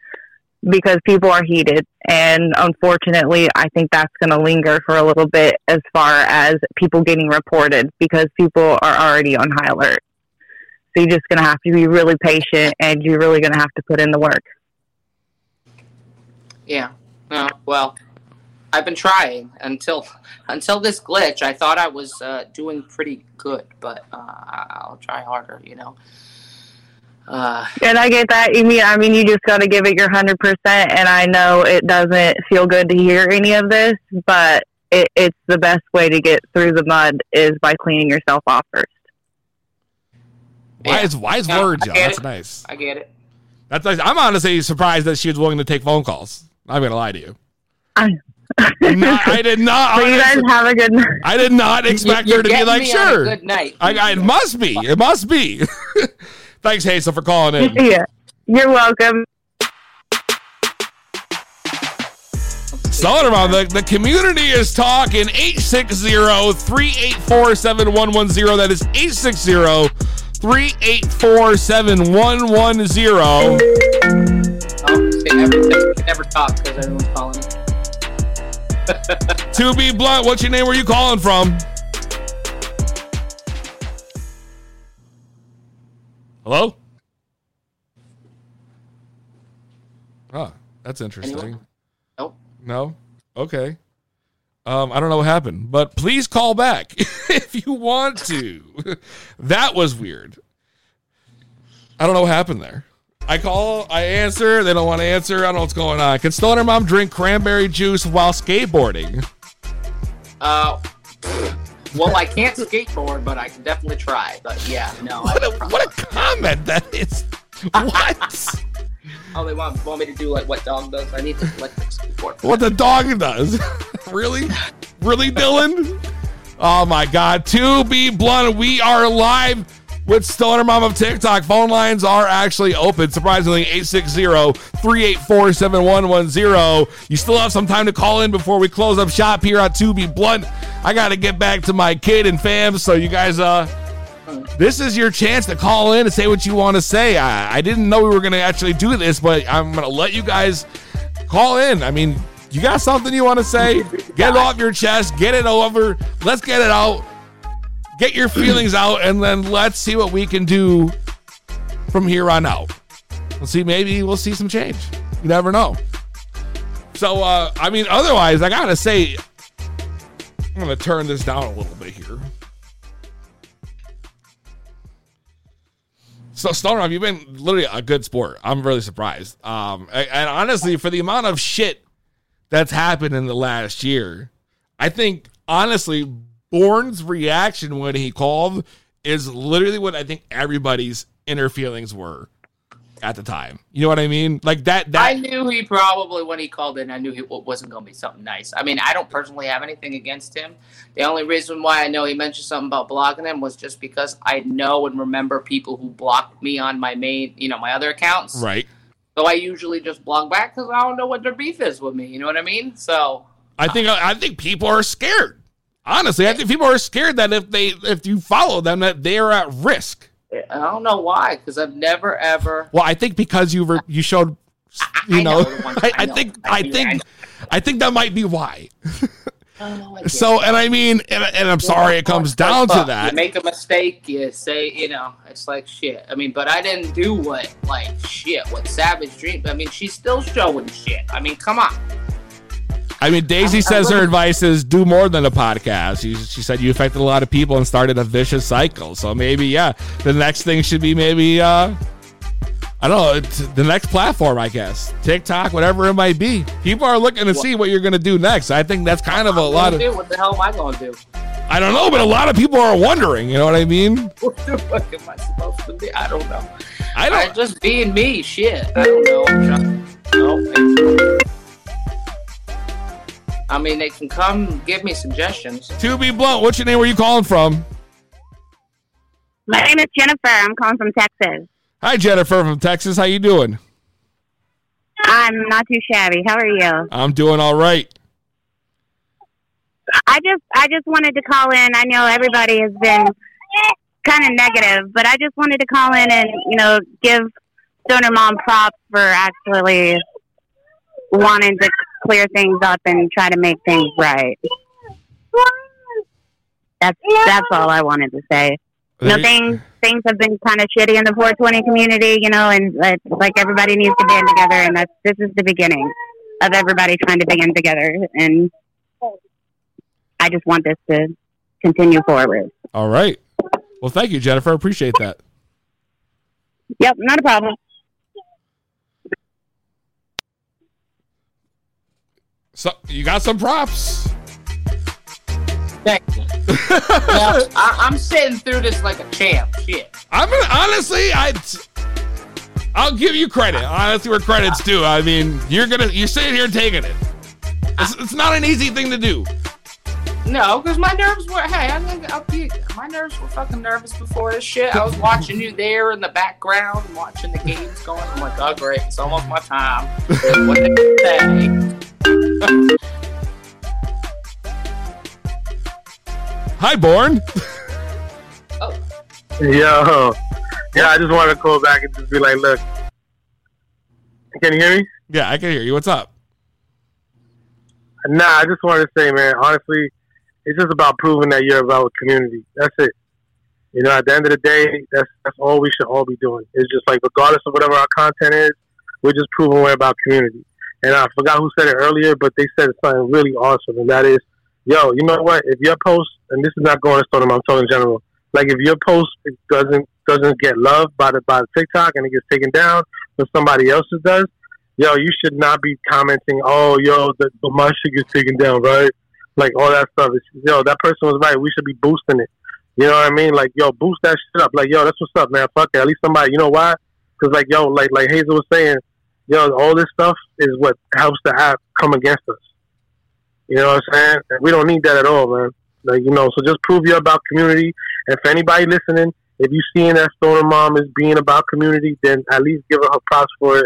because people are heated. And unfortunately, I think that's going to linger for a little bit as far as people getting reported because people are already on high alert. So you're just going to have to be really patient and you're really going to have to put in the work. Yeah. No, well, I've been trying until until this glitch. I thought I was uh, doing pretty good, but uh, I'll try harder. You know. Uh, And I get that. You mean, I mean, you just got to give it your hundred percent. And I know it doesn't feel good to hear any of this, but it, it's the best way to get through the mud is by cleaning yourself off first. Wise, wise No, words, I yo. get That's it. nice. I get it. That's nice. I'm honestly surprised that she was willing to take phone calls. I'm gonna lie to you. I, No, I did not. So you guys honestly- have a good night. I did not expect You're her to be like, me on a sure. good night. I, I, it must be. It must be. Thanks, Hazel, for calling in. Yeah, you're welcome. Stoner Mom, the, the community is talking 860-384-7110. That is 860-384-7110. Oh, see, everything. I can never talk because everyone's calling me. To be blunt, what's your name? Where you calling from? Hello? Oh, that's interesting. Anyone? Nope. No? Okay. Um, I don't know what happened, but please call back if you want to. that was weird. I don't know what happened there. I call, I answer, they don't want to answer. I don't know what's going on. Can Stoner Mom drink cranberry juice while skateboarding? Uh, well, I can't skateboard, but I can definitely try. But yeah, no. What a, what a comment that is. What? Oh, they want want me to do like what dog does? I need to electric skateboard. what the dog does. really? Really, Dylan? Oh my God. To be blunt, we are live with Stoner Mom of TikTok. Phone lines are actually open. Surprisingly, 860-384-7110. You still have some time to call in before we close up shop here at To Be Blunt. I got to get back to my kid and fam, so you guys, uh, this is your chance to call in and say what you want to say. I, I didn't know we were going to actually do this, but I'm going to let you guys call in. I mean, you got something you want to say? Get it off your chest. Get it over. Let's get it out. Get your feelings out, and then let's see what we can do from here on out. We'll see. Maybe we'll see some change. You never know. So, uh, I mean, otherwise, I gotta say, I'm gonna turn this down a little bit here. So, Stoner, have you've been literally a good sport? I'm really surprised. Um, and honestly, for the amount of shit that's happened in the last year, I think honestly, Born's reaction when he called is literally what I think everybody's inner feelings were at the time. You know what I mean? Like that. That I knew he probably when he called in, I knew it wasn't going to be something nice. I mean, I don't personally have anything against him. The only reason why I know he mentioned something about blocking him was just because I know and remember people who blocked me on my main, you know, my other accounts. right. So I usually just block back because I don't know what their beef is with me. You know what I mean? So I think I think people are scared. Honestly, I think people are scared that if they if you follow them that they are at risk. I don't know why because I've never ever. Well, I think because you were you showed, you I know, know I, I I know. think I I I think. I think that might be why. Oh, I get So, and I mean, and, and I'm sorry it comes down to that. You make a mistake, you say, you know, it's like shit. I mean, but I didn't do what, like, shit, what Savage Dream. I mean, she's still showing shit. I mean, come on. I mean, Daisy I- I says her love- advice is do more than a podcast. She, she said you affected a lot of people and started a vicious cycle. So maybe, yeah, the next thing should be maybe, uh, I don't know, the next platform, I guess. TikTok, whatever it might be. People are looking to see what you're going to do next. I think that's kind of a lot What, of, what the hell am I going to do? I don't know, but a lot of people are wondering, you know what I mean? What the fuck am I supposed to be? I don't know. I don't. I'm just being me. Shit. I don't know. I mean, they can come give me suggestions. To be blunt, what's your name? Where are you calling from? My name is Jennifer. I'm calling from Texas. Hi, Jennifer from Texas. How you doing? I'm not too shabby. How are you? I'm doing all right. I just I just wanted to call in. I know everybody has been kind of negative, but I just wanted to call in and you know give Stoner Mom props for actually wanting to clear things up and try to make things right. That's that's all I wanted to say. You know, things things have been kind of shitty in the 420 community, you know, and like, like everybody needs to band together, and that's this is the beginning of everybody trying to band together, and I just want this to continue forward. All right. Well, thank you, Jennifer. Appreciate that. Yep, not a problem. So you got some props. Thank you. Now, I, I'm sitting through this like a champ. Shit. I'm gonna, honestly, I, I'll give you credit. Honestly, where credit's due. I mean, you're gonna, you're sitting here taking it. It's, it's not an easy thing to do. No, because my nerves were. Hey, I think I'll be, my nerves were fucking nervous before this shit. I was watching you there in the background, watching the games going. I'm like, oh great, it's almost my time. what they say? Hi, Born. Yo, yeah, I just wanted to call back and just be like, look, can you hear me? Yeah, I can hear you. What's up? Nah, I just wanted to say, man, honestly, it's just about proving that you're about community. That's it. You know, at the end of the day, that's that's all we should all be doing. It's just like, regardless of whatever our content is, we're just proving we're about community. And I forgot who said it earlier, but they said something really awesome, and that is, yo, you know what? If your post, and this is not going to them, I'm talking in general. Like if your post doesn't doesn't get loved by the by the TikTok and it gets taken down, but somebody else's does, yo, you should not be commenting, oh, yo, the, the my shit gets taken down, right? Like all that stuff. It's, yo, that person was right. We should be boosting it. You know what I mean? Like, yo, boost that shit up. Like, yo, that's what's up, man. Fuck it. At least somebody, you know why? Because, like, yo, like like Hazel was saying, yo, all this stuff is what helps the app come against us. You know what I'm saying? We don't need that at all, man. Like, you know, so just prove you're about community. And for anybody listening, if you seeing that Stoner Mom is being about community, then at least give her her props for it.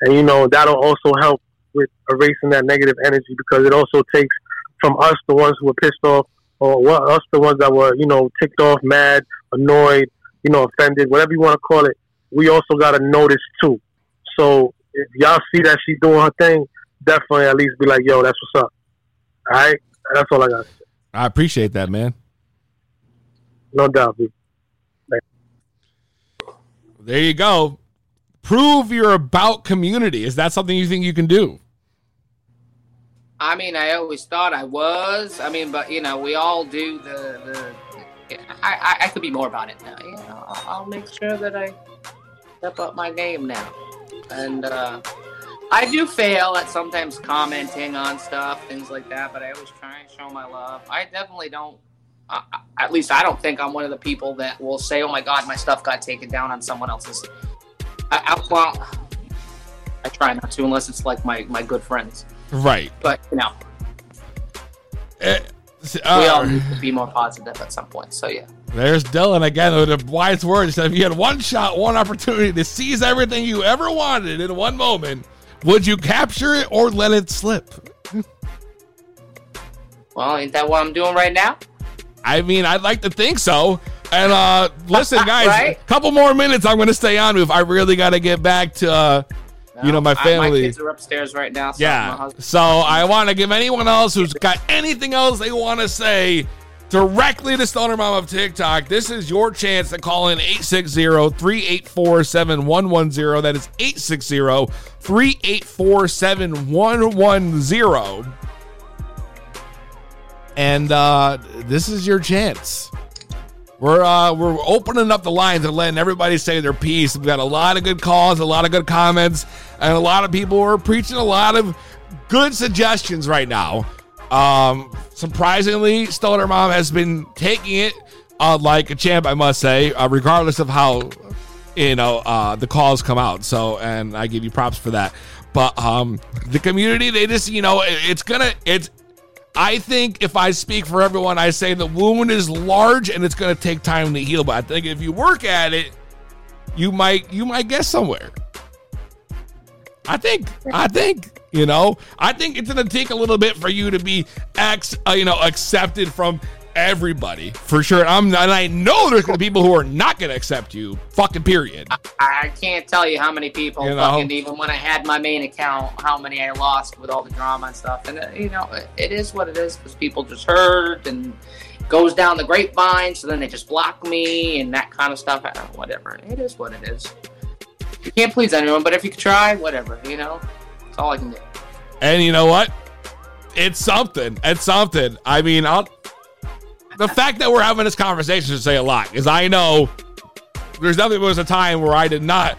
And you know that'll also help with erasing that negative energy because it also takes from us the ones who were pissed off, or us the ones that were you know ticked off, mad, annoyed, you know offended, whatever you want to call it. We also got to notice too. So if y'all see that she's doing her thing, definitely at least be like, yo, that's what's up. All right, that's all I got. I appreciate that, man. No doubt, B. There you go. Prove you're about community. Is that something you think you can do? I mean, I always thought I was. I mean, but you know, we all do the the. I I, I could be more about it now. You know, I'll, I'll make sure that I step up my game now, and uh, I do fail at sometimes commenting on stuff, things like that. But I always try and show my love. I definitely don't. Uh, at least I don't think I'm one of the people that will say, "Oh my God, my stuff got taken down on someone else's." I, I, well, I try not to unless it's like my my good friends. Right. But you know, Uh, we all need to be more positive at some point. So yeah. There's Dylan again with the wise words. If you had one shot, one opportunity to seize everything you ever wanted in one moment, would you capture it or let it slip? Well, ain't that what I'm doing right now? I mean, I'd like to think so. And uh listen, guys, Right? a couple more minutes. I'm going to stay on. If I really got to get back to, uh, you know, my I- family. my kids are upstairs right now. So Yeah. So I want to give anyone else who's got anything else they want to say directly to Stoner Mom of TikTok. This is your chance to call in 860-384-7110. That is 860-384-7110. And uh, this is your chance. We're uh, we're opening up the lines and letting everybody say their piece. We've got a lot of good calls, a lot of good comments, and a lot of people are preaching a lot of good suggestions right now. Um, surprisingly, Stoner Mom has been taking it uh, like a champ, I must say, uh, regardless of how you know uh, the calls come out. So, and I give you props for that. But um, the community, they just you know, it- it's gonna it's I think if I speak for everyone, I say the wound is large and it's going to take time to heal. But I think if you work at it, you might you might get somewhere. I think I think you know I think it's going to take a little bit for you to be ex uh, you know accepted from everybody for sure. I'm and I know there's to be people who are not going to accept you. Fucking period. I can't tell you how many people You know? fucking even when I had my main account, how many I lost with all the drama and stuff. And uh, you know, it, it is what it is because people just hurt and goes down the grapevine. So then they just block me and that kind of stuff. I know, whatever. It is what it is. You can't please anyone, but if you could try, whatever. You know, that's all I can do. And you know what? It's something. It's something. I mean, I'll, the fact that we're having this conversation should say a lot because I know there's nothing was a time where I did not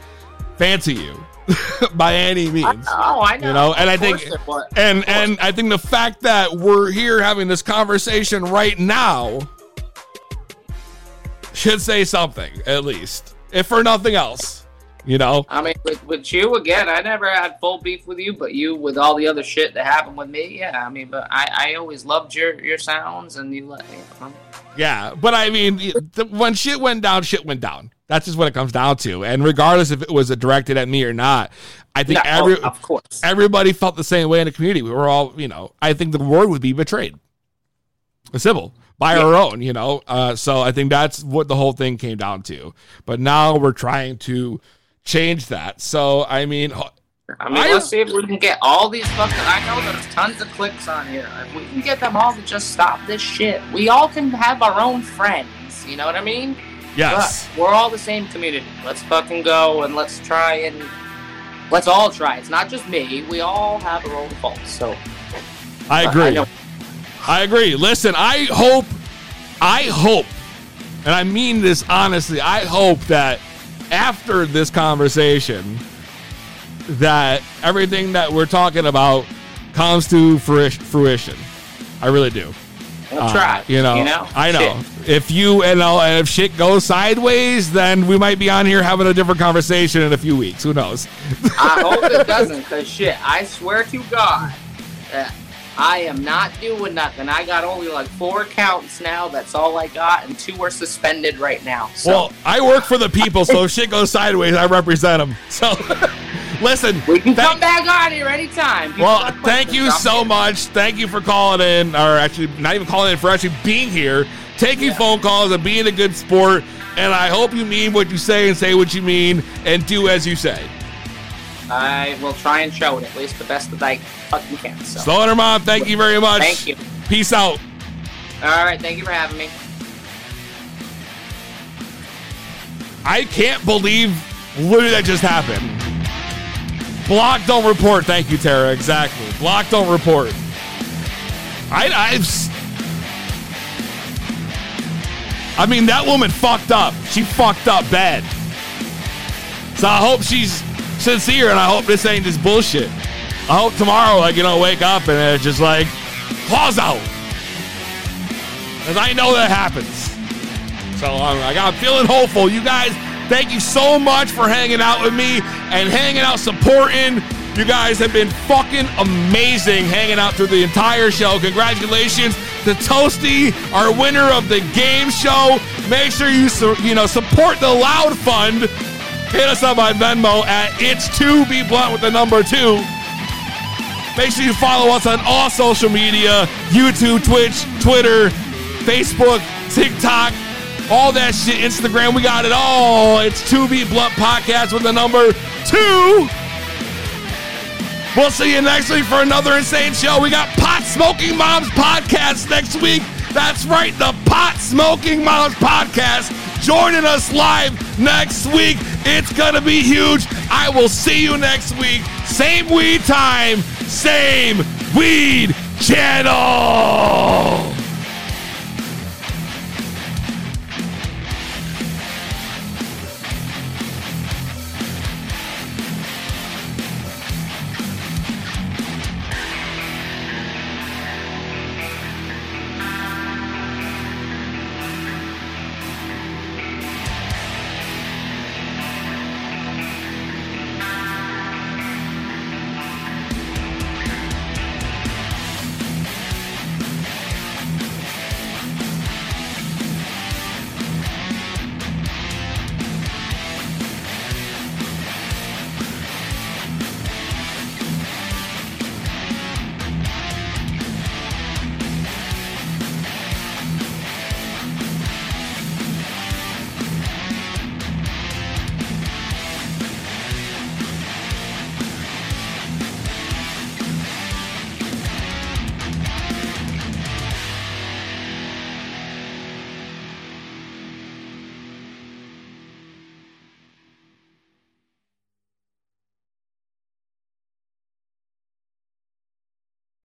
fancy you by any means. Oh, I know. You know, and I think, course there was. and and I think the fact that we're here having this conversation right now should say something at least, if for nothing else. You know, I mean, with, with you again, I never had full beef with you, but you with all the other shit that happened with me, yeah. I mean, but I, I always loved your your sounds, and you let me. Yeah, but I mean, the, when shit went down, shit went down. That's just what it comes down to. And regardless if it was directed at me or not, I think No, every of course everybody felt the same way in the community. We were all, you know, I think the word would be betrayed, civil by our own, you know. Uh, so I think that's what the whole thing came down to. But now we're trying to change that. So I mean, I mean, let's see if we can get all these fucking. I know there's tons of clicks on here. If we can get them all to just stop this shit, we all can have our own friends. You know what I mean? Yes. But we're all the same community. Let's fucking go and let's try and let's all try. It's not just me. We all have our own faults. So I I agree. know. I agree. Listen, I hope, I hope, and I mean this honestly, I hope that after this conversation, that everything that we're talking about comes to fruition. I really do. We'll Uh, try. You know, You know? I know. Shit. If you and and if shit goes sideways, then we might be on here having a different conversation in a few weeks. Who knows? I hope it doesn't, cause shit, I swear to God, I am not doing nothing. I got only like four accounts now. That's all I got, and two are suspended right now. So Well, I work for the people, so if shit goes sideways, I represent them. So, listen. we can come back on here anytime. People Well, thank you so here. much. Thank you for calling in, or actually, not even calling in, for actually being here, taking phone calls, and being a good sport. And I hope you mean what you say and say what you mean and do as you say. I will try and show it at least the best that I fucking can. So. Stoner Mom, thank you very much. Thank you. Peace out. All right, thank you for having me. I can't believe literally that just happened. Block don't report. Thank you, Tara. Exactly. Block don't report. I, I've. I mean, that woman fucked up. She fucked up bad. So I hope she's sincere, and I hope this ain't just bullshit. I hope tomorrow, like you wake up and it's just like claws out, because I know that happens. So um, I'm, like, I'm feeling hopeful. You guys, thank you so much for hanging out with me and hanging out, supporting. You guys have been fucking amazing hanging out through the entire show. Congratulations to Toasty, our winner of the game show. Make sure you you know support the Loud Fund. Hit us up on Venmo at it's to be blunt with the number two. Make sure you follow us on all social media YouTube, Twitch, Twitter, Facebook, TikTok, all that shit, Instagram. We got it all. It's 2B Blunt Podcast with the number two. We'll see you next week for another insane show. We got Pot Smoking Moms Podcast next week. That's right, the Pot Smoking Moms Podcast joining us live next week. It's going to be huge. I will see you next week. Same weed time, same weed channel.